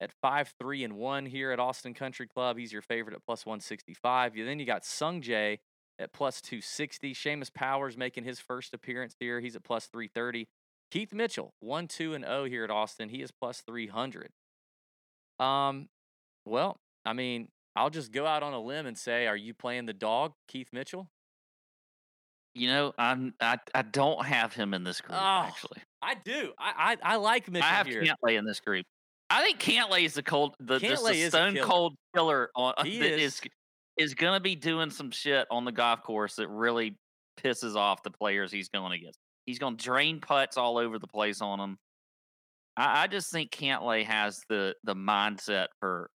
at 5 3 and 1 here at Austin Country Club. He's your favorite at plus 165. Then you got Sung Jae at plus 260. Seamus Powers making his first appearance here. He's at plus 330. Keith Mitchell, 1 2 and 0 here at Austin. He is plus 300. Um, well, I mean, I'll just go out on a limb and say, are you playing the dog, Keith Mitchell? You know, I'm I, I don't have him in this group Oh, actually. I do. I I, I like Mitchell I have here. Cantlay in this group. I think Cantlay is the cold, the, just the stone killer. cold killer on He that is. is is going to be doing some shit on the golf course that really pisses off the players he's going against. He's going to drain putts all over the place on them. I, I just think Cantlay has the the mindset for.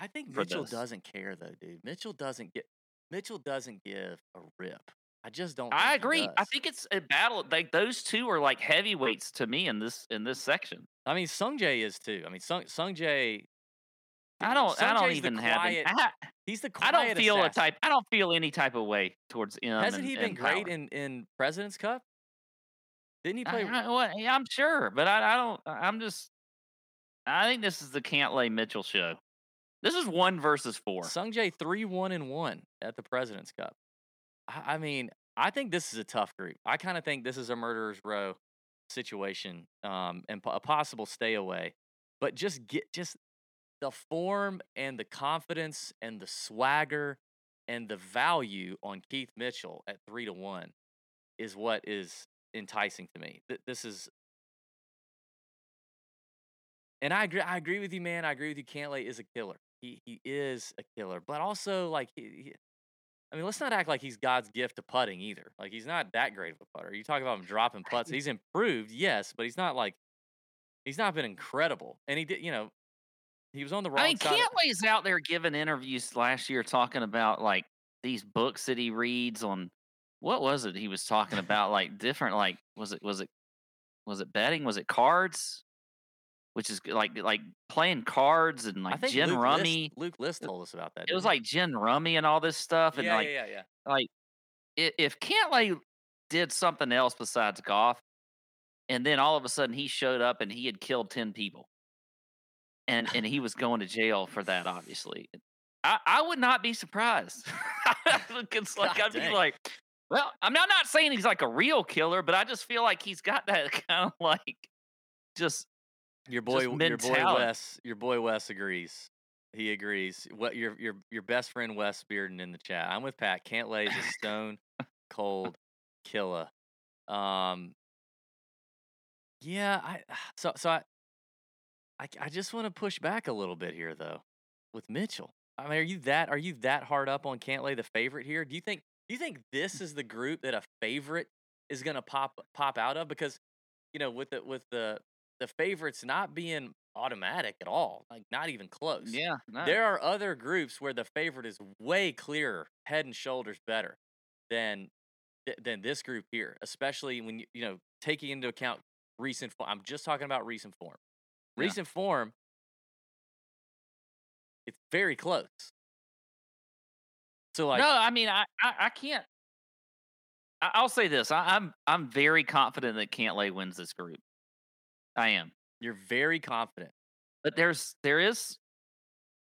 I think Mitchell this. doesn't care though, dude. Mitchell doesn't get. Mitchell doesn't give a rip. I just don't. I agree. I think it's a battle. Like those two are like heavyweights to me in this in this section. I mean, Sung Jae is too. I mean, Sung Sung Jae. I don't. I don't even have. Any, I, He's the I don't feel a type. I don't feel any type of way towards him. Hasn't and- he been great Power. in in President's Cup? Didn't he play? I, well, yeah, I'm sure, but I, I don't. I'm just. I think this is the Cantlay Mitchell show. This is one versus four. Sung Jae three one and one at the President's Cup. I, mean, I think this is a tough group. I kind of think this is a murderer's row situation, um, and a possible stay away. But just get just the form and the confidence and the swagger and the value on Keith Mitchell at three to one is what is enticing to me. Th- This is. And I agree. I agree with you, man. I agree with you. Cantlay is a killer. He he is a killer, but also like he, he- I mean, let's not act like he's God's gift to putting either. Like he's not that great of a putter. You talk about him dropping putts. He's improved, yes, but he's not like he's not been incredible. And he did, you know, he was on the wrong I mean, side. of- out there giving interviews last year talking about like these books that he reads on what was it he was talking about? like different like was it was it was it betting? Was it cards? Which is like like playing cards and like gin Luke rummy. List, Luke List told us about that. It was he? like gin rummy and all this stuff. And yeah, like yeah, yeah, yeah. like if Cantlay did something else besides golf, and then all of a sudden he showed up and he had killed ten people, and and he was going to jail for that, obviously, I, I would not be surprised. it's like God I'd be like, well, I'm not not saying he's like a real killer, but I just feel like he's got that kind of like just Your boy, your boy. Wes, your boy Wes agrees. He agrees. What your your your best friend Wes Bearden in the chat. I'm with Pat. Cantlay is a stone cold killer. Um. Yeah, I so so I I, I just want to push back a little bit here though with Mitchell. I mean, are you that are you that hard up on Cantlay the favorite here? Do you think do you think this is the group that a favorite is going to pop pop out of because you know with the with the the favorites not being automatic at all, like not even close. yeah. No. There are other groups where the favorite is way clearer, head and shoulders better than than this group here, especially when you you know taking into account recent form. I'm just talking about recent form. Yeah. Recent form, it's very close. So like, no, I mean, I, I, I can't. I, I'll say this: I, I'm I'm very confident that Cantlay wins this group. I am, you're very confident. but there's there is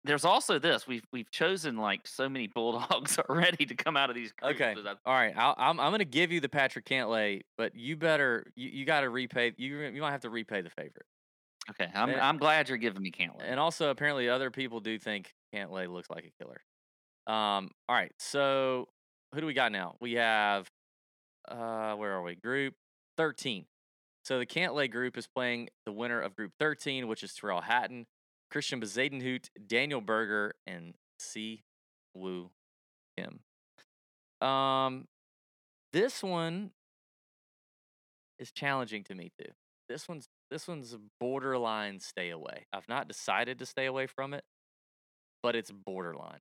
there's also this: we've we've chosen like so many bulldogs already to come out of these. Okay. All right, I'll, I'm I'm gonna give you the Patrick Cantlay, but you better you, you got to repay. You you might have to repay the favorite. Okay, I'm And- I'm glad you're giving me Cantlay. And also, apparently, other people do think Cantlay looks like a killer. Um, all right, so who do we got now? We have, uh, where are we? Group 13. So the Cantlay group is playing the winner of Group 13, which is Tyrrell Hatton, Christiaan Bezuidenhout, Daniel Berger, and C. Woo Kim. Um, this one is challenging to me too. This one's this one's borderline stay away. I've not decided to stay away from it, but it's borderline.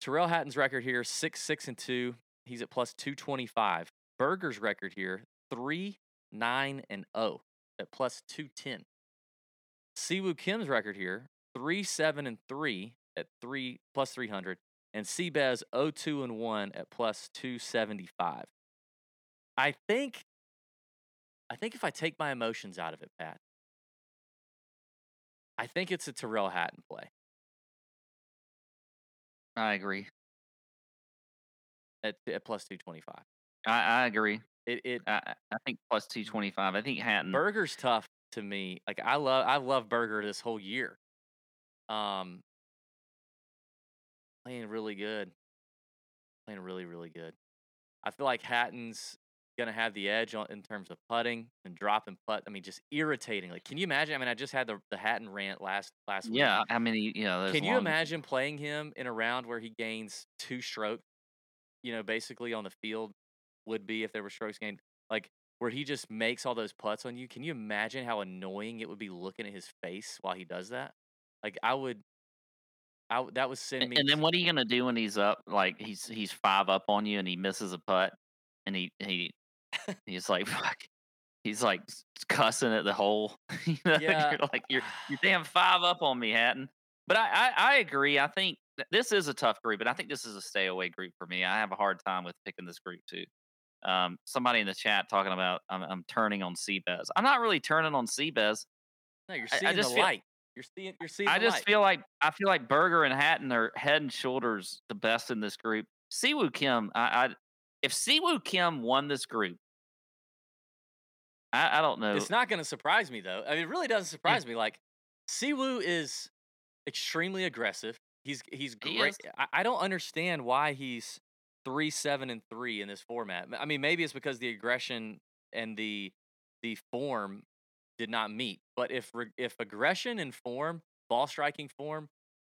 Tyrrell Hatton's record here, six, six, and two. He's at plus two twenty five. Berger's record here, three, nine, and oh at plus two ten. Siwoo Kim's record here, three, seven, and three at three plus three hundred. And Seabez 02 and 1 at plus 275. I think I think if I take my emotions out of it, Pat, I think it's a Tyrrell Hatton play I agree. at, at plus 225. I, I agree. It it I, I I think plus two twenty five. I think Hatton. Berger's tough to me. Like I love I love Burger this whole year. Um playing really good. Playing really, really good. I feel like Hatton's gonna have the edge on in terms of putting and dropping putt. I mean, just irritating. Like, can you imagine? I mean, I just had the the Hatton rant last last week. yeah, how many? You know, those Can you long- imagine playing him in a round where he gains two strokes? You know, basically on the field would be if there were strokes gained, like where he just makes all those putts on you. Can you imagine how annoying it would be looking at his face while he does that? Like I would, I that was send me and then what are you gonna do when he's up? Like he's he's five up on you and he misses a putt, and he he he's like fuck. He's like cussing at the hole. you know, Yeah. you're like you're you're damn five up on me, Hatton. But I, I I agree. I think th- this is a tough group, and I think this is a stay away group for me. I have a hard time with picking this group too. Um, somebody in the chat talking about I'm, I'm turning on Seabez. I'm not really turning on Seabez. No, you're I- I seeing just the feel- light. You're seeing you're seeing I just light. feel like I feel like Berger and Hatton are head and shoulders the best in this group. Siwoo Kim, I, I if Siwoo Kim won this group, I, I don't know. It's not going to surprise me though. I mean, it really doesn't surprise me. Like, Siwoo is extremely aggressive. He's he's great. is. I, I don't understand why he's three seven and three in this format. I mean, maybe it's because the aggression and the the form did not meet. But if if aggression and form, ball striking form,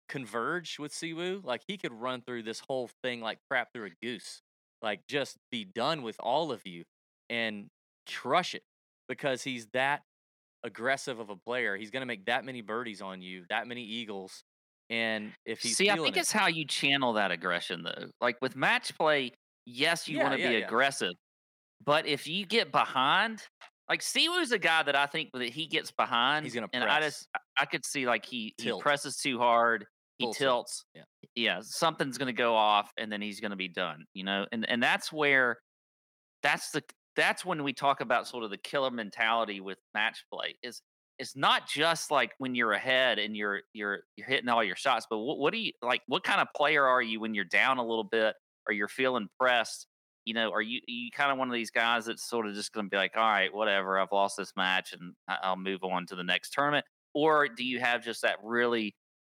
converge with Siwoo, like he could run through this whole thing like crap through a goose. Like just be done with all of you and crush it because he's that aggressive of a player. He's going to make that many birdies on you, that many eagles. And if he's See, I think it- it's how you channel that aggression, though. Like with match play, yes, you Yeah, want to yeah, be yeah. aggressive, but if you get behind, like Siwoo's a guy that I think that he gets behind, He's gonna and I just I- could see like he he presses too hard, he Full tilt, tilts, yeah. yeah, something's gonna go off, and then he's gonna be done, you know, and and that's where that's the that's when we talk about sort of the killer mentality with match play is it's not just like when you're ahead and you're you're you're hitting all your shots, but what, what do you like? What kind of player are you when you're down a little bit or you're feeling pressed? You know, are you you kind of one of these guys that's sort of just going to be like, all right, whatever, I've lost this match and I'll move on to the next tournament, or do you have just that really,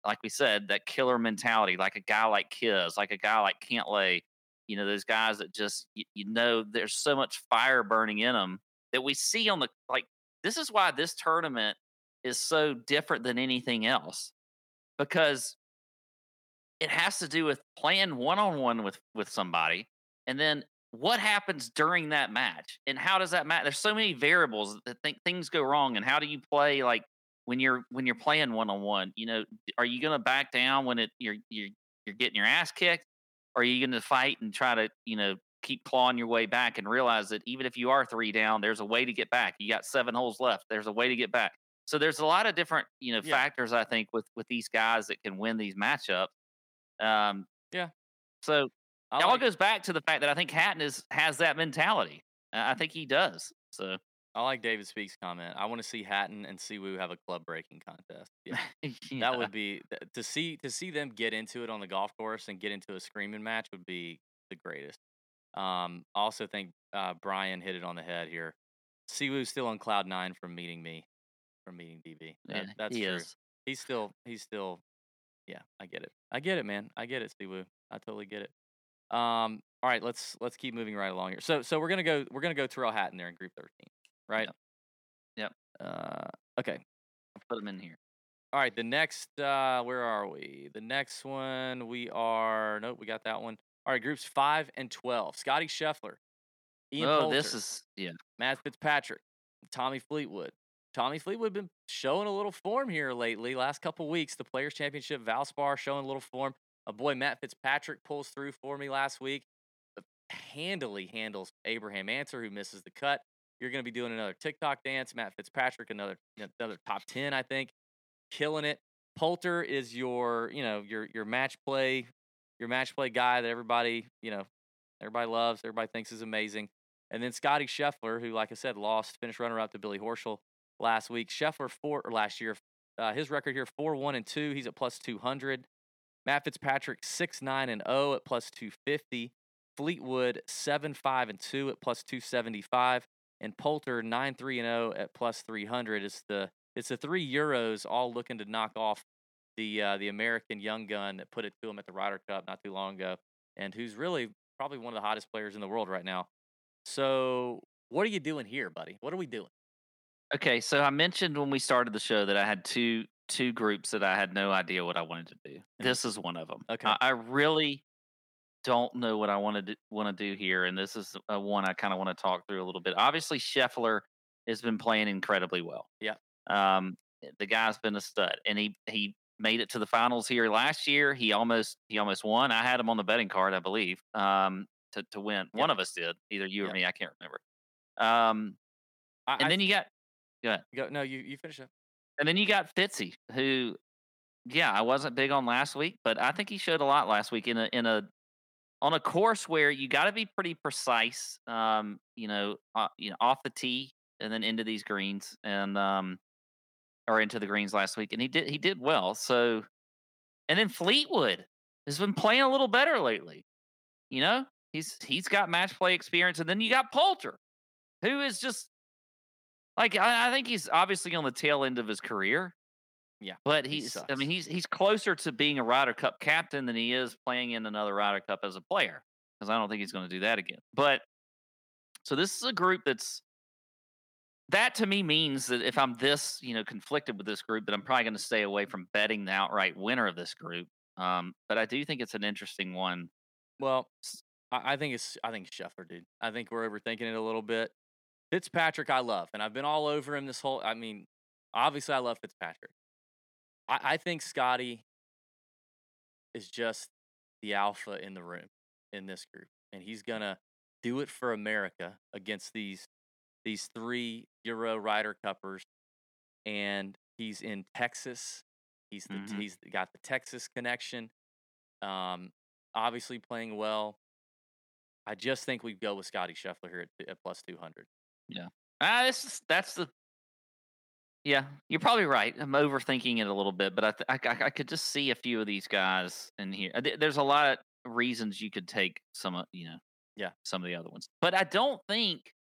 like we said, that killer mentality, like a guy like Kiz, like a guy like Cantlay, you know, those guys that just you, you know there's so much fire burning in them that we see on the like this is why this tournament is so different than anything else because it has to do with playing one on one with with somebody and then what happens during that match and how does that match there's so many variables that think things go wrong and how do you play like when you're when you're playing one on one you know are you going to back down when it you're you're you're getting your ass kicked? Or are you going to fight and try to you know keep clawing your way back and realize that even if you are three down there's a way to get back you got seven holes left there's a way to get back so there's a lot of different you know Yeah. factors i think with with these guys that can win these matchups um Yeah. so I it all goes back to the fact that i think hatton is has that mentality i I think he does so I like David Speaks' comment. I want to see Hatton and Siwoo have a club breaking contest. Yeah. yeah. That would be to see to see them get into it on the golf course and get into a screaming match would be the greatest. Um, I also think uh, Brian hit it on the head here. Siwoo's still on cloud nine from meeting me, from meeting DB. That, yeah, that's he true. is. He's still he's still, yeah. I get it. I get it, man. I get it, Siwoo. I totally get it. Um, all right, let's let's keep moving right along here. So so we're gonna go we're gonna go Tyrrell Hatton there in Group thirteen, right? Yep. Uh, okay. I'll put him in here All right, the next uh where are we? The next one we are nope, we got that one. All right, groups five and twelve. Scottie Scheffler, Ian oh Poulter, this is yeah Matt Fitzpatrick, Tommy Fleetwood. Tommy Fleetwood been showing a little form here lately. Last couple weeks, the Players Championship, Valspar showing a little form. A boy Matt Fitzpatrick pulls through for me last week. uh, Handily handles Abraham Ancer, who misses the cut. You're going to be doing another TikTok dance. Matt Fitzpatrick, another another top ten, I think, killing it. Poulter is your, you know, your your match play, your match play guy that everybody, you know, everybody loves, everybody thinks is amazing. And then Scottie Scheffler, who, like I said, lost, finished runner up to Billy Horschel last week. Scheffler four or last year, uh, his record here four one and two. He's at plus two hundred. Matt Fitzpatrick six nine and zero at plus two fifty. Fleetwood seven five and two at plus two seventy five. And Poulter nine three and zero at plus three hundred. It's the it's the three Euros all looking to knock off the uh, the American young gun that put it to him at the Ryder Cup not too long ago, and who's really probably one of the hottest players in the world right now. So, what are you doing here, buddy? What are we doing? Okay, so I mentioned when we started the show that I had two two groups that I had no idea what I wanted to do. This is one of them. Okay. I, I really don't know what I want to do, want to do here, and this is uh one I kind of want to talk through a little bit. Obviously, Scheffler has been playing incredibly well. Yeah. Um, the guy's been a stud, and he he made it to the finals here last year. He almost he almost won. I had him on the betting card, I believe, um, to to win. One of us did, either you or me. I can't remember. Um, I, and I- then you got go ahead. go, no, you you finish up. And then you got Fitzy, who, yeah, I wasn't big on last week, but I think he showed a lot last week in a in a on a course where you got to be pretty precise. Um, you know, uh, you know, off the tee and then into these greens and um, or into the greens last week, and he did he did well. So, and then Fleetwood has been playing a little better lately. You know, he's he's got match play experience, and then you got Poulter, who is just like I, I think he's obviously on the tail end of his career. Yeah, but he he's I mean he's he's closer to being a Ryder Cup captain than he is playing in another Ryder Cup as a player because I don't think he's going to do that again. But so this is a group that's that to me means that if I'm this you know conflicted with this group, that I'm probably going to stay away from betting the outright winner of this group. Um, but I do think it's an interesting one. Well, I, think it's I think Scheffler, dude. I think we're overthinking it a little bit. Fitzpatrick, I love, and I've been all over him this whole. I mean, obviously, I love Fitzpatrick. I, I think Scottie is just the alpha in the room in this group, and he's gonna do it for America against these these three Euro Ryder Cuppers, and he's in Texas. He's the Mhm. he's got the Texas connection. Um, obviously playing well. I just think we go with Scottie Scheffler here at, at plus two hundred. Ah, this is, that's the. Yeah, you're probably right. I'm overthinking it a little bit, but I, th- I, I- I could just see a few of these guys in here. Uh, There's a lot of reasons you could take some, of you know, Yeah. some of the other ones, but I don't think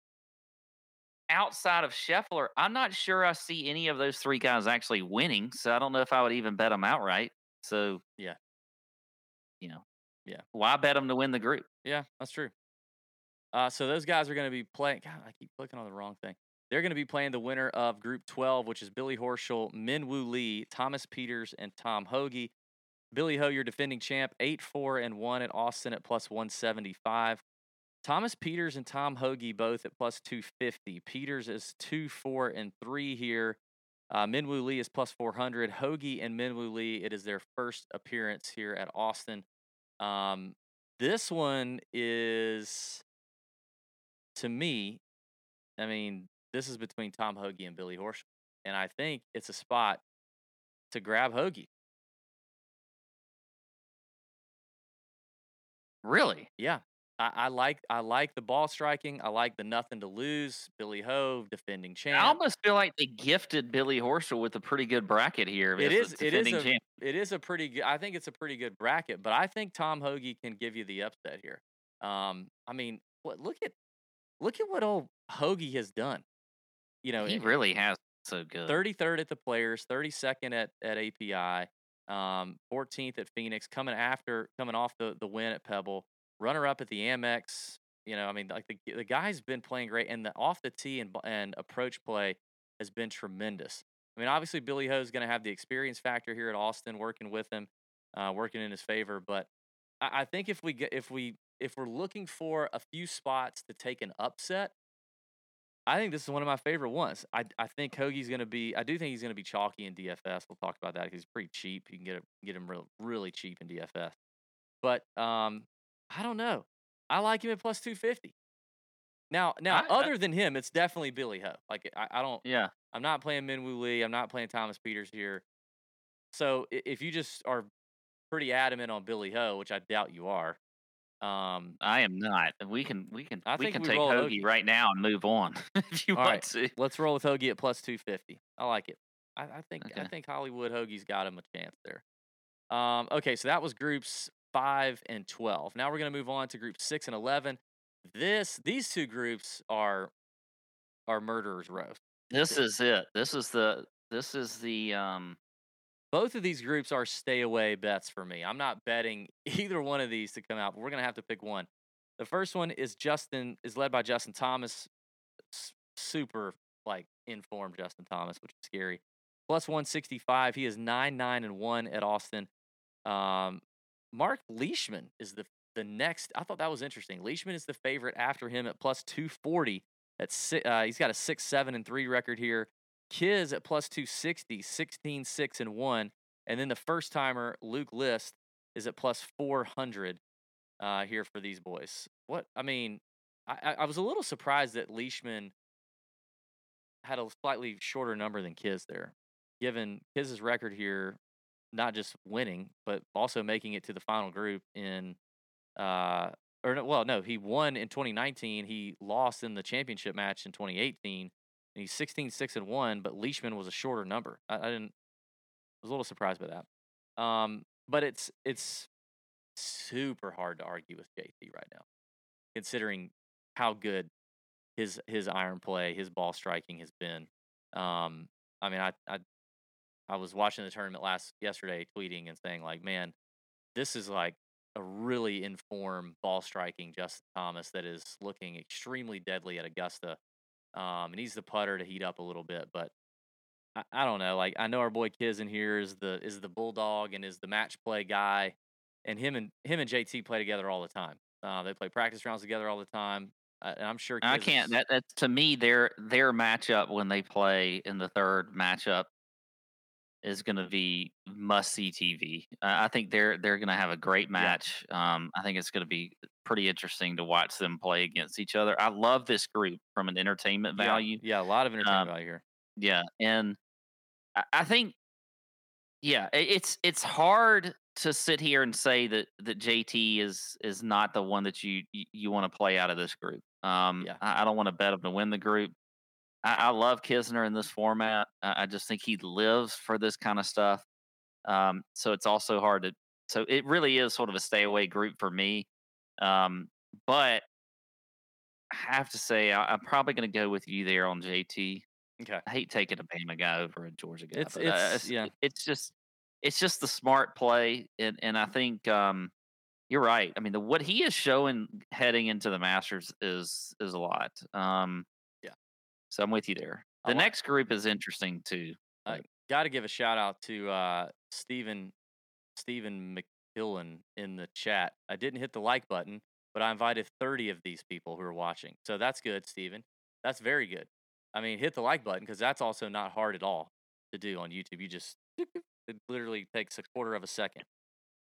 outside of Scheffler, I'm not sure I see any of those three guys actually winning. So I don't know if I would even bet them outright. So Yeah. you know, Yeah. why bet them to win the group? Yeah, that's true. Uh, so those guys are going to be playing. God, I keep clicking on the wrong thing. They're going to be playing the winner of Group 12, which is Billy Horschel, Min Woo Lee, Thomas Pieters, and Tom Hoge. Billy Ho, your defending champ, 8 4 and 1 at Austin at plus 175. Thomas Pieters and Tom Hoge both at plus 250. Pieters is 2 4 and 3 here. Uh, Minwoo Lee is plus 400. Hoge and Minwoo Lee, it is their first appearance here at Austin. Um, this one is, to me, I mean, this is between Tom Hoge and Billy Horschel. And I think it's a spot to grab Hoge. Really? Yeah. I, I like I like the ball striking. I like the nothing to lose. Billy Ho, defending champ. I almost feel like they gifted Billy Horschel with a pretty good bracket here. It is. It is a. champ. It is a pretty good. I think it's a pretty good bracket, but I think Tom Hoge can give you the upset here. Um, I mean, what? Look at, look at what old Hoge has done. You know, He it- really has so good. 33rd at the Players, 32nd at at API, um, 14th at Phoenix, coming after coming off the the win at Pebble, runner up at the Amex. You know, I mean, like the the guy's been playing great, and the off the tee and and approach play has been tremendous. I mean, obviously Billy Ho is going to have the experience factor here at Austin, working with him, uh, working in his favor. But I, I think if we get if we if we're looking for a few spots to take an upset, I think this is one of my favorite ones. I I think Hoge's going to be. I do think he's going to be chalky in DFS. We'll talk about that because he's pretty cheap. You can get it, get him real, really cheap in DFS. But um, I don't know. I like him at plus two fifty. Now, now, I- I- other than him, it's definitely Billy Ho. Like I, I don't. yeah. I'm not playing Minwoo Lee. I'm not playing Thomas Pieters here. So if you just are pretty adamant on Billy Ho, which I doubt you are, um, I am not. We can we can I we can we take Hoge Hoge. right now and move on if you All want right. to. let's roll with Hoge at plus 250. I like it. I, I think I think Hollywood Hoge's got him a chance there. Um, okay, so that was groups five and twelve. Now we're gonna move on to group six and eleven. This these two groups are are murderers row. This is it. This is the this is the um both of these groups are stay away bets for me. I'm not betting either one of these to come out, but we're gonna have to pick one. The first one is Justin is led by Justin Thomas, super like informed Justin Thomas, which is scary. Plus 165. He is nine nine and one at Austin. Um, Mark Leishman is the the next. I thought that was interesting. Leishman is the favorite after him at plus 240. At si- uh, he's got a six seven and three record here. Kiz at plus 260, 16, 6, and 1. And then the first timer, Luke List, is at plus 400 uh, here for these boys. What I mean, I, I- I was a little surprised that Leishman had a slightly shorter number than Kiz there, given Kiz's record here, not just winning, but also making it to the final group in, uh, or no, well, no, he won in 2019. He lost in the championship match in 2018, and he's 16, 6, and 1, but Leishman was a shorter number. I, I didn't, I was a little surprised by that. Um, but it's, it's super hard to argue with JT right now, considering how good his his iron play, his ball striking has been. Um, I mean, I I I was watching the tournament last yesterday, tweeting and saying like, man, this is like a really informed ball striking Justin Thomas that is looking extremely deadly at Augusta. Um, and he's the putter to heat up a little bit, but I, I don't know. Like I know our boy Kiz in here is the is the bulldog and is the match play guy, and him and him and JT play together all the time. Uh, they play practice rounds together all the time. Uh, and I'm sure I can't. is- That, that to me, their their matchup when they play in the third matchup is going to be must see TV. I I think they're they're going to have a great match. Um, I think it's going to be pretty interesting to watch them play against each other. I love this group from an entertainment value. Yeah, a lot of entertainment Um, value here. Yeah, and I, I think, yeah, i- it's it's hard to sit here and say that that JT is is not the one that you you, you want to play out of this group. Um, Yeah. I, I don't want to bet him to win the group. I, I love Kisner in this format. I, I just think he lives for this kind of stuff. Um, so it's also hard to. So it really is sort of a stay away group for me. Um, but I have to say, I, I'm probably going to go with you there on JT. Okay. I hate taking a Bama guy over a Georgia guy. It's- but, uh, it's- yeah. It's just it's just the smart play, and and I think um, you're right. I mean, the what he is showing heading into the Masters is is a lot. Um. So I'm with you there. The like- next group is interesting too. I got to give a shout out to uh, Stephen Stephen McKillen in the chat. I didn't hit the like button, but I invited 30 of these people who are watching. So that's good, Stephen. That's very good. I mean, hit the like button because that's also not hard at all to do on YouTube. You just it literally takes a quarter of a second.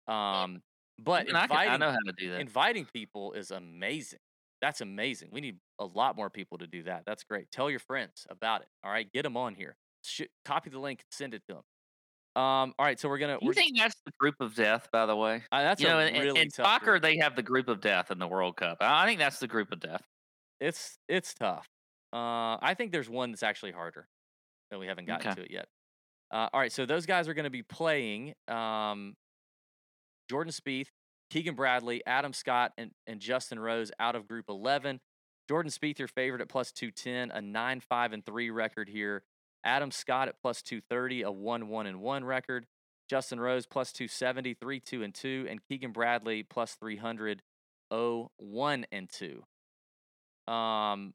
Um, but And I, can, I know how to do that. inviting people is amazing. That's amazing. We need a lot more people to do that. That's great. Tell your friends about it. All right, get them on here. Sh- copy the link, send it to them. Um, all right, so we're gonna. You we're, think that's the group of death? By the way, uh, that's you know, a in, in- really in tough. soccer group. they have the group of death in the World Cup. I I think that's the group of death. It's it's tough. Uh, I think there's one that's actually harder that we haven't gotten Okay. to it yet. Uh, all right, so those guys are going to be playing um, Jordan Spieth, Keegan Bradley, Adam Scott, and, and Justin Rose out of Group 11. Jordan Spieth, your favorite at plus 210, a 9 5 and 3 record here. Adam Scott at plus 230, a 1 1 and 1 record. Justin Rose plus 270, 3 2 and 2. And Keegan Bradley plus 300, 0 1 and 2 um,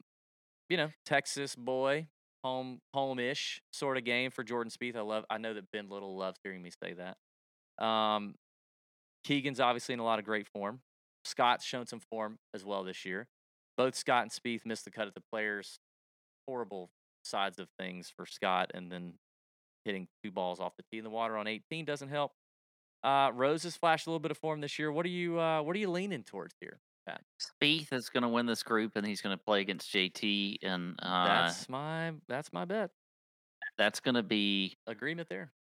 you know, Texas boy, home home-ish sort of game for Jordan Spieth. I love. I know that Ben Little loves hearing me say that. Um, Keegan's obviously in a lot of great form. Scott's shown some form as well this year. Both Scott and Spieth missed the cut at the Players. Horrible sides of things for Scott, and then hitting two balls off the tee in the water on 18 doesn't help. Uh, Rose has flashed a little bit of form this year. What are you uh, What are you leaning towards here? Spieth is going to win this group, and he's going to play against JT, and uh, That's my that's my bet. that's going to be Agreement there.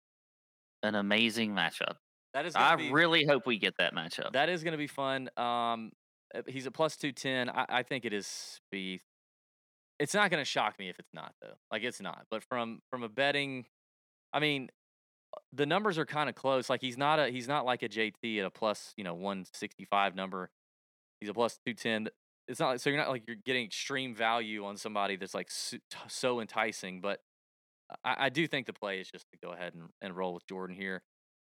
an amazing matchup. That is. I be, really hope we get that matchup. That is going to be fun. Um, uh, he's a plus two ten. I, I think it is Spieth. It's not going to shock me if it's not though. Like it's not. But from from a betting, I mean, uh, the numbers are kind of close. Like he's not a he's not like a JT at a plus you know one sixty five number. He's a plus two ten. It's not so you're not like you're getting extreme value on somebody that's like so, so enticing. But I, I do think the play is just to go ahead and, and roll with Jordan here.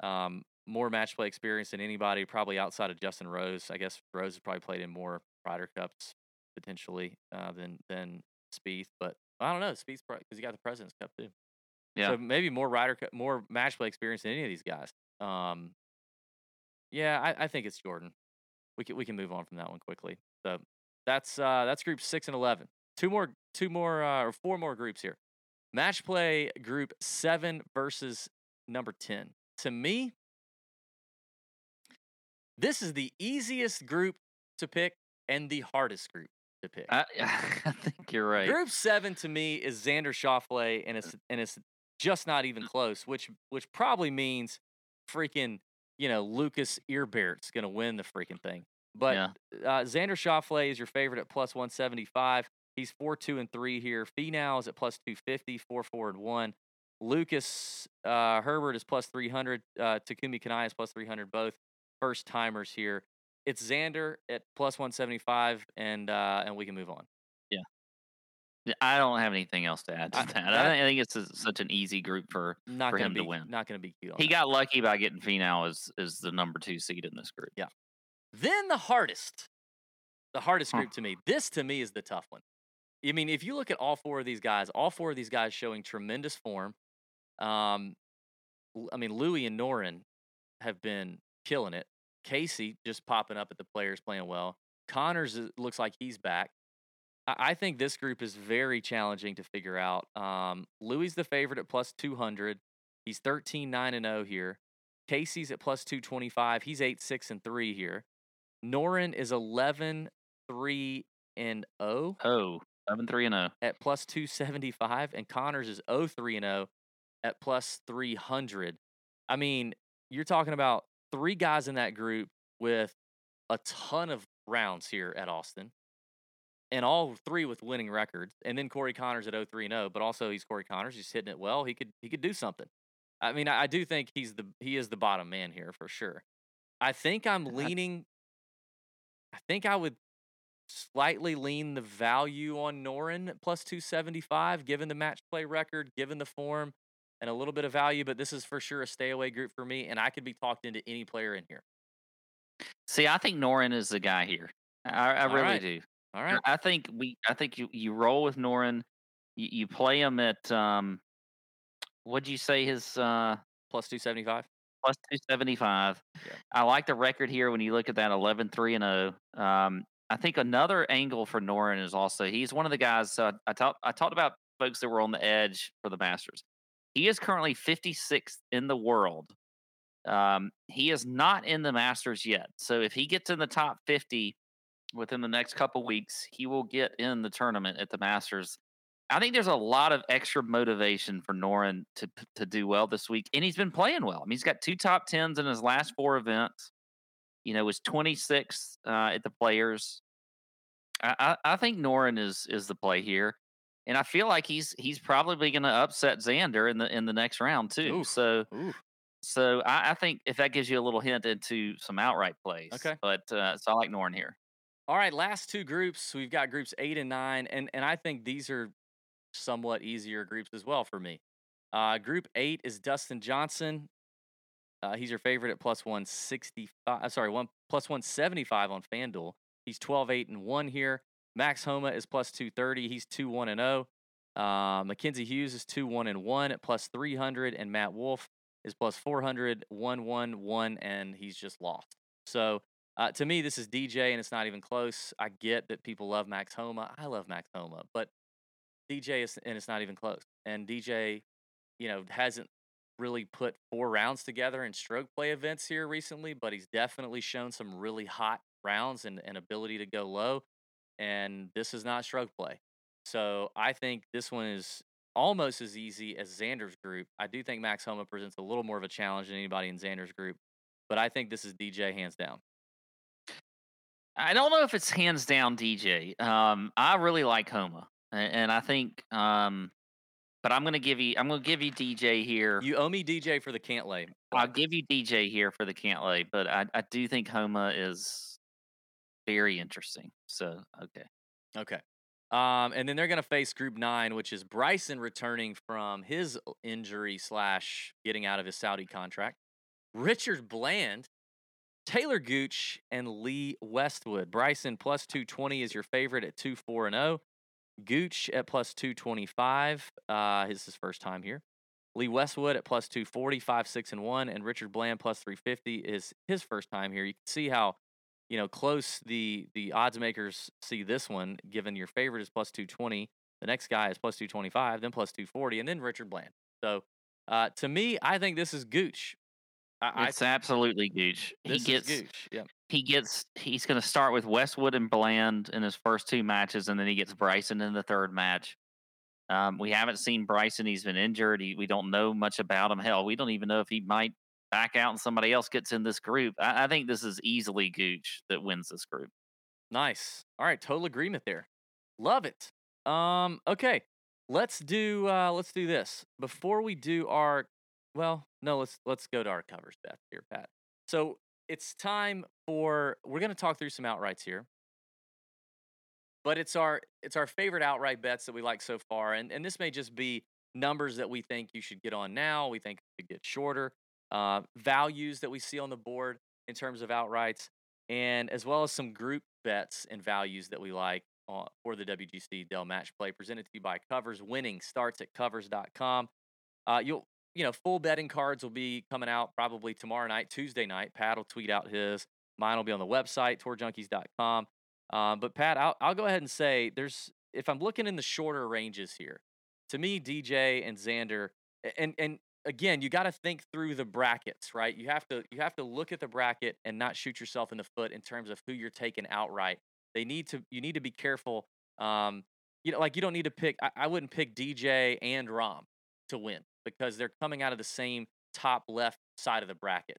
Um, more match play experience than anybody, probably outside of Justin Rose. I guess Rose has probably played in more Ryder Cups potentially uh, than than Spieth, but I don't know. Spieth's because he got the President's Cup too. Yeah. So maybe more Ryder Cup, more match play experience than any of these guys. Um, yeah, I, I think it's Jordan. We can we can move on from that one quickly. So that's uh, that's group six and eleven. Two more, two more, uh, or four more groups here. Match play group seven versus number ten. to me, this is the easiest group to pick and the hardest group to pick. I, I think you're right. Group seven to me is Xander Schauffele, and it's and it's just not even close, which which probably means freaking you know Lucas Herbert's gonna win the freaking thing. But Yeah. uh, Xander Schauffele is your favorite at plus one seventy five. He's four two and three here. Finau is at plus two fifty, four four and one. Lucas uh, Herbert is plus three hundred. Uh, Takumi Kanaya is plus three hundred. Both first timers here. It's Xander at plus one seventy five, and uh, and we can move on. Yeah, I don't have anything else to add to I- that. that- I, think- it's a, such an easy group for. Not For him be to win. not gonna be cute. He that. got lucky by getting Finau as as the number two seed in this group. Yeah. Then the hardest, the hardest Huh. group to me. This to me is the tough one. I mean, if you look at all four of these guys, all four of these guys showing tremendous form. Um, I mean, Louis and Noren have been killing it. Casey just popping up at the players playing well. Conners looks like he's back. I think this group is very challenging to figure out. Um, Louis the favorite at plus 200. He's 13 9 and 0 here. Casey's at plus 225. He's 8 6 and 3 here. Noren is 11 3 and 0 Oh, 7 3 and 0. at plus 275 and Conners is 0 03 and 0 at plus 300. I mean, you're talking about three guys in that group with a ton of rounds here at Austin. And all three with winning records. And then Corey Conners at 03 and 0, but also he's Corey Conners, he's hitting it well. He could he could do something. I mean, I, I do think he's the he is the bottom man here for sure. I think I'm leaning I think I would slightly lean the value on Noren plus 275, given the match play record, given the form, and a little bit of value. But this is for sure a stay away group for me, and I could be talked into any player in here. See, I think Noren is the guy here. I, I really right. do. All right. I think we. I think you you roll with Noren. You, you play him at um. What'd you say his uh Plus 275. plus two seventy five? Yeah. I like the record here when you look at that 11-3 and zero. Um, I think another angle for Noren is also he's one of the guys. I, I talked I talked about folks that were on the edge for the Masters. He is currently 56th in the world. Um, he is not in the Masters yet. So if he gets in the top 50 within the next couple weeks, he will get in the tournament at the Masters. I think there's a lot of extra motivation for Noren to to do well this week, and he's been playing well. I mean, he's got two top tens in his last four events. You know, was 26th uh, at the Players. I, I, I think Noren is is the play here, and I feel like he's he's probably going to upset Xander in the in the next round too. Oof. So Ooh. so I, I think if that gives you a little hint into some outright plays. Okay. But uh, so I like Noren here. All right, last two groups. We've got groups eight and nine, and and I think these are somewhat easier groups as well for me. Uh, group eight is Dustin Johnson. Uh, he's your favorite at plus one sixty five. Sorry, one plus one seventy five on FanDuel. He's 12-8 and one here. Max Homa is plus two thirty. He's two one and zero. Uh, Mackenzie Hughes is two one and one at plus three hundred, and Matt Wolff is plus 400, 1 1 1, and he's just lost. So uh, to me, this is DJ, and it's not even close. I get that people love Max Homa. I love Max Homa, but DJ is, and it's not even close. And DJ, you know, hasn't really put four rounds together in stroke play events here recently, but he's definitely shown some really hot rounds and, and ability to go low. And this is not stroke play. So I think this one is almost as easy as Xander's group. I do think Max Homa presents a little more of a challenge than anybody in Xander's group, but I think this is DJ hands down. I don't know if it's hands down DJ. Um, I really like Homa, a- and I think, um, but I'm gonna give you, I'm gonna give you DJ here. You owe me DJ for the Cantlay. I'll give you DJ here for the Cantlay, but I, I do think Homa is very interesting. So okay, Okay. Um, and then they're going to face Group Nine, which is Bryson returning from his uh, injury slash getting out of his Saudi contract. Richard Bland, Taylor Gooch, and Lee Westwood. Bryson plus two twenty is your favorite at two four and zero. Gooch at plus two twenty five. Uh, this is his first time here. Lee Westwood at plus 240, 5, 6, and 1. And Richard Bland plus 350 is his first time here. You can see how, you know, close the the odds makers see this one, given your favorite is plus 220. The next guy is plus 225, then plus 240, and then Richard Bland. So uh, to me, I think this is Gooch. I, It's absolutely Gooch. I He gets Gooch. Yeah. he gets he's going to start with Westwood and Bland in his first two matches, and then he gets Bryson in the third match. Um, we haven't seen Bryson; he's been injured. He, we don't know much about him. Hell, we don't even know if he might back out and somebody else gets in this group. I, I think this is easily Gooch that wins this group. Nice. All right, total agreement there. Love it. Um, okay. Let's do uh let's do this. Before we do our well, no, let's let's go to our covers bet here, Pat. So it's time for we're gonna talk through some outrights here. But it's our it's our favorite outright bets that we like so far. And and this may just be numbers that we think you should get on now. We think could get shorter. Uh, values that we see on the board in terms of outrights, and as well as some group bets and values that we like uh, for the WGC Dell Match Play, presented to you by Covers. Winning starts at covers.com. Uh, you'll you know full betting cards will be coming out probably tomorrow night, Tuesday night. Pat will tweet out his. Mine will be on the website tourjunkies.com. Um, but Pat, I'll, I'll go ahead and say there's if I'm looking in the shorter ranges here, to me DJ and Xander, and and again you got to think through the brackets, right? You have to you have to look at the bracket and not shoot yourself in the foot in terms of who you're taking outright. They need to you need to be careful. Um, you know, like you don't need to pick. I, I wouldn't pick DJ and Rahm to win because they're coming out of the same top left side of the bracket.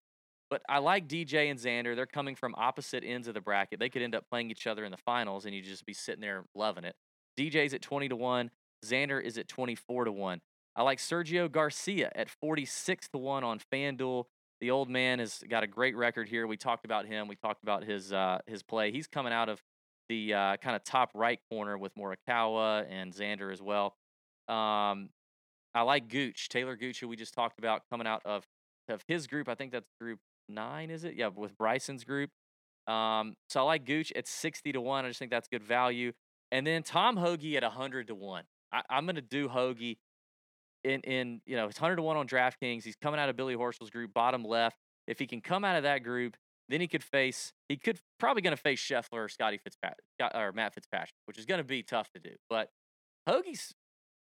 But I like DJ and Xander. They're coming from opposite ends of the bracket. They could end up playing each other in the finals, and you just be sitting there loving it. DJ's at 20 to 1. Xander is at 24 to 1. I like Sergio Garcia at 46 to 1 on FanDuel. The old man has got a great record here. We talked about him. We talked about his uh, his play. He's coming out of the uh, kind of top right corner with Morikawa and Xander as well. Um, I like Gooch, Taylor Gooch, who we just talked about, coming out of of his group. I think that's group nine, is it? Yeah, with Bryson's group. Um, so I like Gooch at 60 to 1. I just think that's good value. And then Tom Hoge at 100 to 1. I, I'm going to do Hoge in, in, you know, it's 100 to 1 on DraftKings. He's coming out of Billy Horschel's group, bottom left. If he can come out of that group, then he could face, he could probably going to face Scheffler or Scotty Fitzpatrick, or Matt Fitzpatrick, which is going to be tough to do. But Hoge's,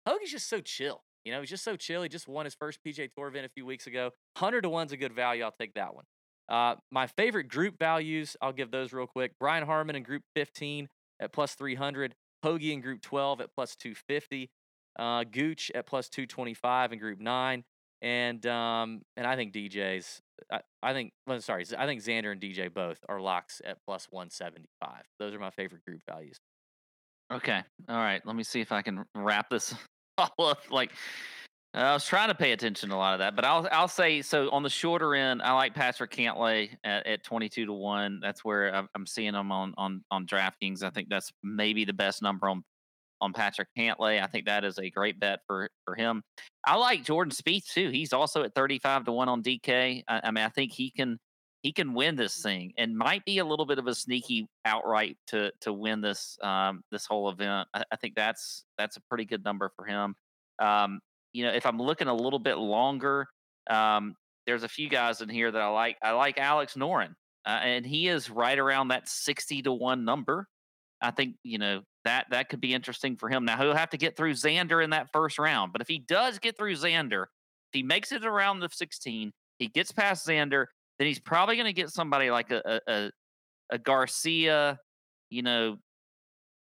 Hoge's just so chill. You know, he's just so chill. He just won his first PGA Tour event a few weeks ago. 100 to 1's a good value. I'll take that one. Uh, my favorite group values, I'll give those real quick. Brian Harman in group 15 at plus 300. Hoge in group 12 at plus 250. Uh, Gooch at plus 225 in group 9. And um, and I think DJ's, I, I think, well, sorry, I think Xander and DJ both are locks at plus 175. Those are my favorite group values. Okay. All right. Let me see if I can wrap this all up. Like, I was trying to pay attention to a lot of that, but I'll I'll say so on the shorter end, I like Patrick Cantlay at, at twenty two to one. That's where I'm, seeing him on on on DraftKings. I think that's maybe the best number on on Patrick Cantlay. I think that is a great bet for for him. I like Jordan Spieth too. He's also at thirty five to one on DK. I, I mean, I think he can he can win this thing and might be a little bit of a sneaky outright to to win this um, this whole event. I, I, think that's that's a pretty good number for him. Um, you know, if I'm looking a little bit longer, um, there's a few guys in here that I like. I like Alex Noren, uh, and he is right around that sixty to one number. I think you know that that could be interesting for him. Now he'll have to get through Xander in that first round, but if he does get through Xander, if he makes it around the 16, he gets past Xander, then he's probably going to get somebody like a, a a Garcia, you know,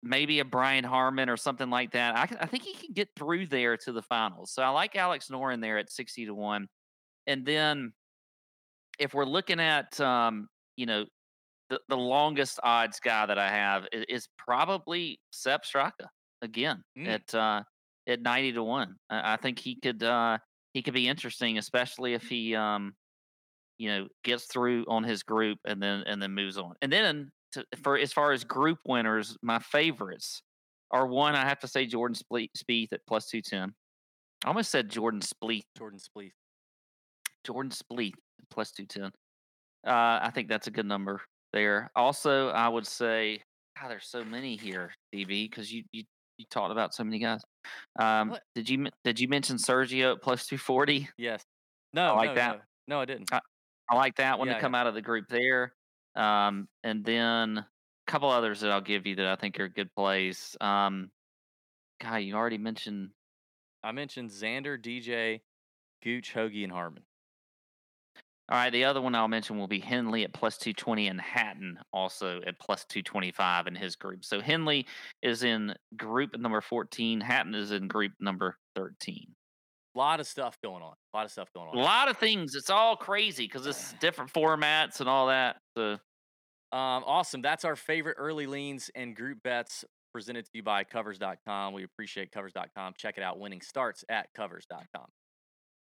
maybe a Brian Harman or something like that. I, I think he can get through there to the finals. So I like Alex Noren there at 60 to 1. And then if we're looking at, um, you know, the, the longest odds guy that I have is, is probably Sepp Straka again mm. at uh, at 90 to 1. I, I think he could uh, he could be interesting, especially if he um, you know gets through on his group and then and then moves on. And then to, for as far as group winners, my favorites are one I have to say Jordan Spieth at plus two ten. I almost said Jordan Spieth. Jordan Spieth. Jordan Spieth plus two ten. Uh, I think that's a good number there. Also, I would say, God, there's so many here, DB, because you you you talked about so many guys. Um, what? did you did you mention Sergio at plus two forty? Yes. No, I like no, that. No. no, I didn't. I, I like that one Yeah, to come out of the group there. Um, and then a couple others that I'll give you that I think are good plays. Um, God, you already mentioned. I mentioned Xander, DJ, Gooch, Hoge, and Harman. All right, the other one I'll mention will be Henley at plus 220 and Hatton also at plus 225 in his group. So Henley is in group number 14, Hatton is in group number 13. A lot of stuff going on. A lot of stuff going on. A lot of things. It's all crazy because it's different formats and all that. So Um, awesome. That's our favorite early leans and group bets presented to you by covers.com. We appreciate covers.com. Check it out. Winning starts at covers.com.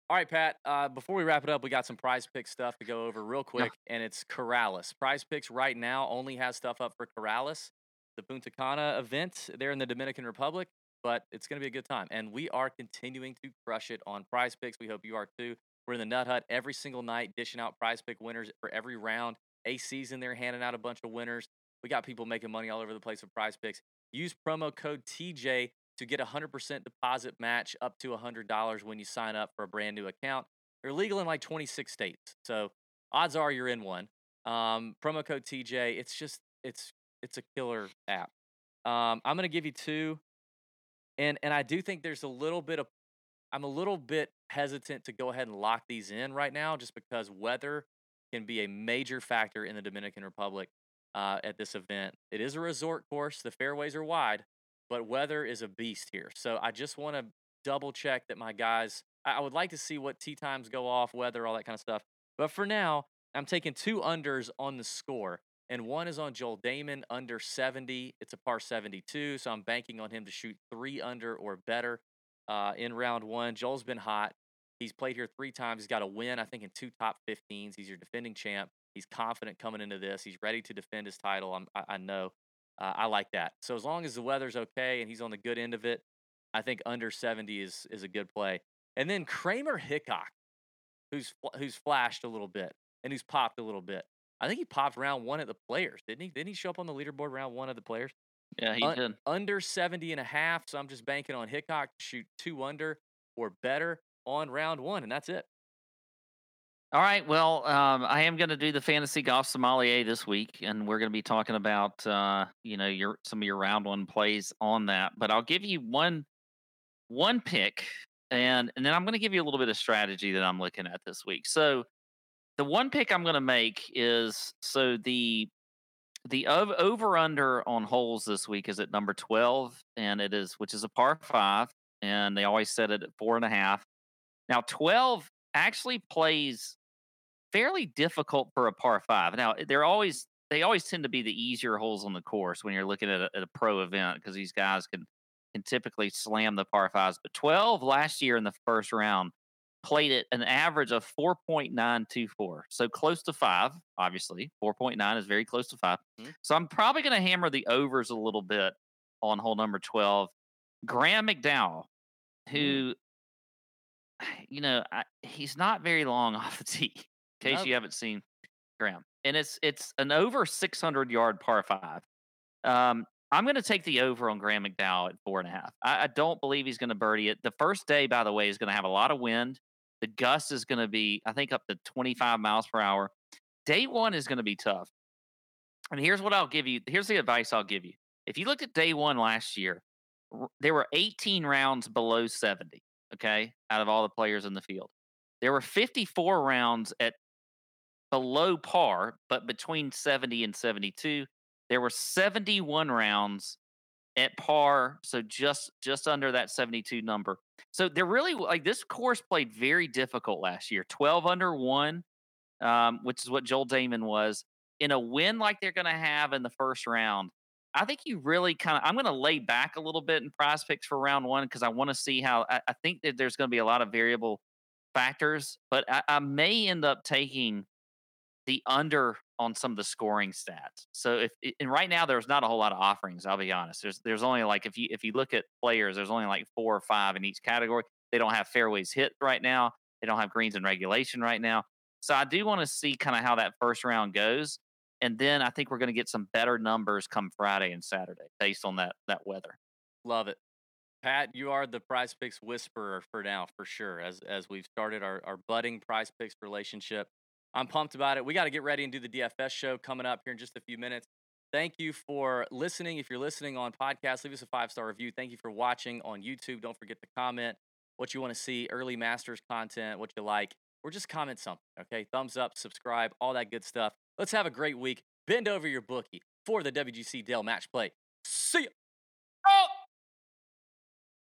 All right, Pat. Uh, before we wrap it up, we got some prize pick stuff to go over real quick, and it's Corales. Prize picks right now only has stuff up for Corales, the Punta Cana event there in the Dominican Republic, but it's going to be a good time. And we are continuing to crush it on prize picks. We hope you are too. We're in the Nut Hut every single night, dishing out prize pick winners for every round. A season, they're handing out a bunch of winners. We got people making money all over the place with prize picks. Use promo code TJ to get a 100% deposit match up to $100 when you sign up for a brand new account. They're legal in like 26 states. So odds are you're in one. Um, promo code TJ. It's just, it's, it's a killer app. Um, I'm going to give you two. And, and I do think there's a little bit of, I'm a little bit hesitant to go ahead and lock these in right now just because weather can be a major factor in the Dominican Republic uh, at this event. It is a resort course. The fairways are wide, but weather is a beast here. So I just want to double check that my guys. I, would like to see what tee times go off, weather, all that kind of stuff. But for now, I'm taking two unders on the score, and one is on Joel Dahmen under 70. It's a par 72, so I'm banking on him to shoot three under or better uh, in round one. Joel's been hot. He's played here three times. He's got a win, I think, in two top 15s. He's your defending champ. He's confident coming into this. He's ready to defend his title. I'm, I, I know. Uh, I like that. So as long as the weather's okay and he's on the good end of it, I think under 70 is is a good play. And then Kramer Hickok, who's who's flashed a little bit and who's popped a little bit. I think he popped round one at the players, didn't he? Didn't he show up on the leaderboard round one of the players? yeah, he Un- did. Under 70 and a half. So I'm just banking on Hickok to shoot two under or better on round one, and that's it. All right. Well, um, I am going to do the fantasy golf sommelier this week, and we're going to be talking about uh, you know your some of your round one plays on that. But I'll give you one one pick, and and then I'm going to give you a little bit of strategy that I'm looking at this week. So the one pick I'm going to make is so the the over under on holes this week is at number 12, and it is which is a par five, and they always set it at four and a half. Now 12 actually plays fairly difficult for a par five. Now they're always they always tend to be the easier holes on the course when you're looking at a, at a pro event because these guys can can typically slam the par fives. But 12 last year in the first round played it an average of 4.924, so close to five. Obviously, 4.9 is very close to 5 Mhm. So I'm probably going to hammer the overs a little bit on hole number 12. Graham McDowell, who you know, I, he's not very long off the tee. In case Nope. you haven't seen Graham, and it's it's an over 600 yard par five. Um, I'm going to take the over on Graham McDowell at four and a half. I, I don't believe he's going to birdie it. The first day, by the way, is going to have a lot of wind. The gust is going to be, I think, up to 25 miles per hour. Day one is going to be tough. And here's what I'll give you. Here's the advice I'll give you. If you looked at day one last year, there were 18 rounds below 70 okay, out of all the players in the field. There were 54 rounds at below par, but between 70 and 72. There were 71 rounds at par, so just just under that 72 number. So they're really like this course played very difficult last year. 12 under one, um, which is what Joel Dahmen was. In a win like they're going to have in the first round, I think you really kind of. I'm going to lay back a little bit in prize picks for round one because I want to see how. I, I think that there's going to be a lot of variable factors, but I, I may end up taking the under on some of the scoring stats. So if and right now there's not a whole lot of offerings. I'll be honest. There's there's only like if you if you look at players, there's only like four or five in each category. They don't have fairways hit right now. They don't have greens in regulation right now. So I do want to see kind of how that first round goes. And then I think we're going to get some better numbers come Friday and Saturday based on that that weather. Love it. Pat, you are the prize picks whisperer for now, for sure, as as we've started our, our budding prize picks relationship. I'm pumped about it. We got to get ready and do the DFS show coming up here in just a few minutes. Thank you for listening. If you're listening on podcast, leave us a five star review. Thank you for watching on YouTube. Don't forget to comment what you want to see, early masters content, what you like. or just comment something. Okay, thumbs up, subscribe, all that good stuff. Let's have a great week. Bend over your bookie for the WGC Dell match play. See ya. Oh!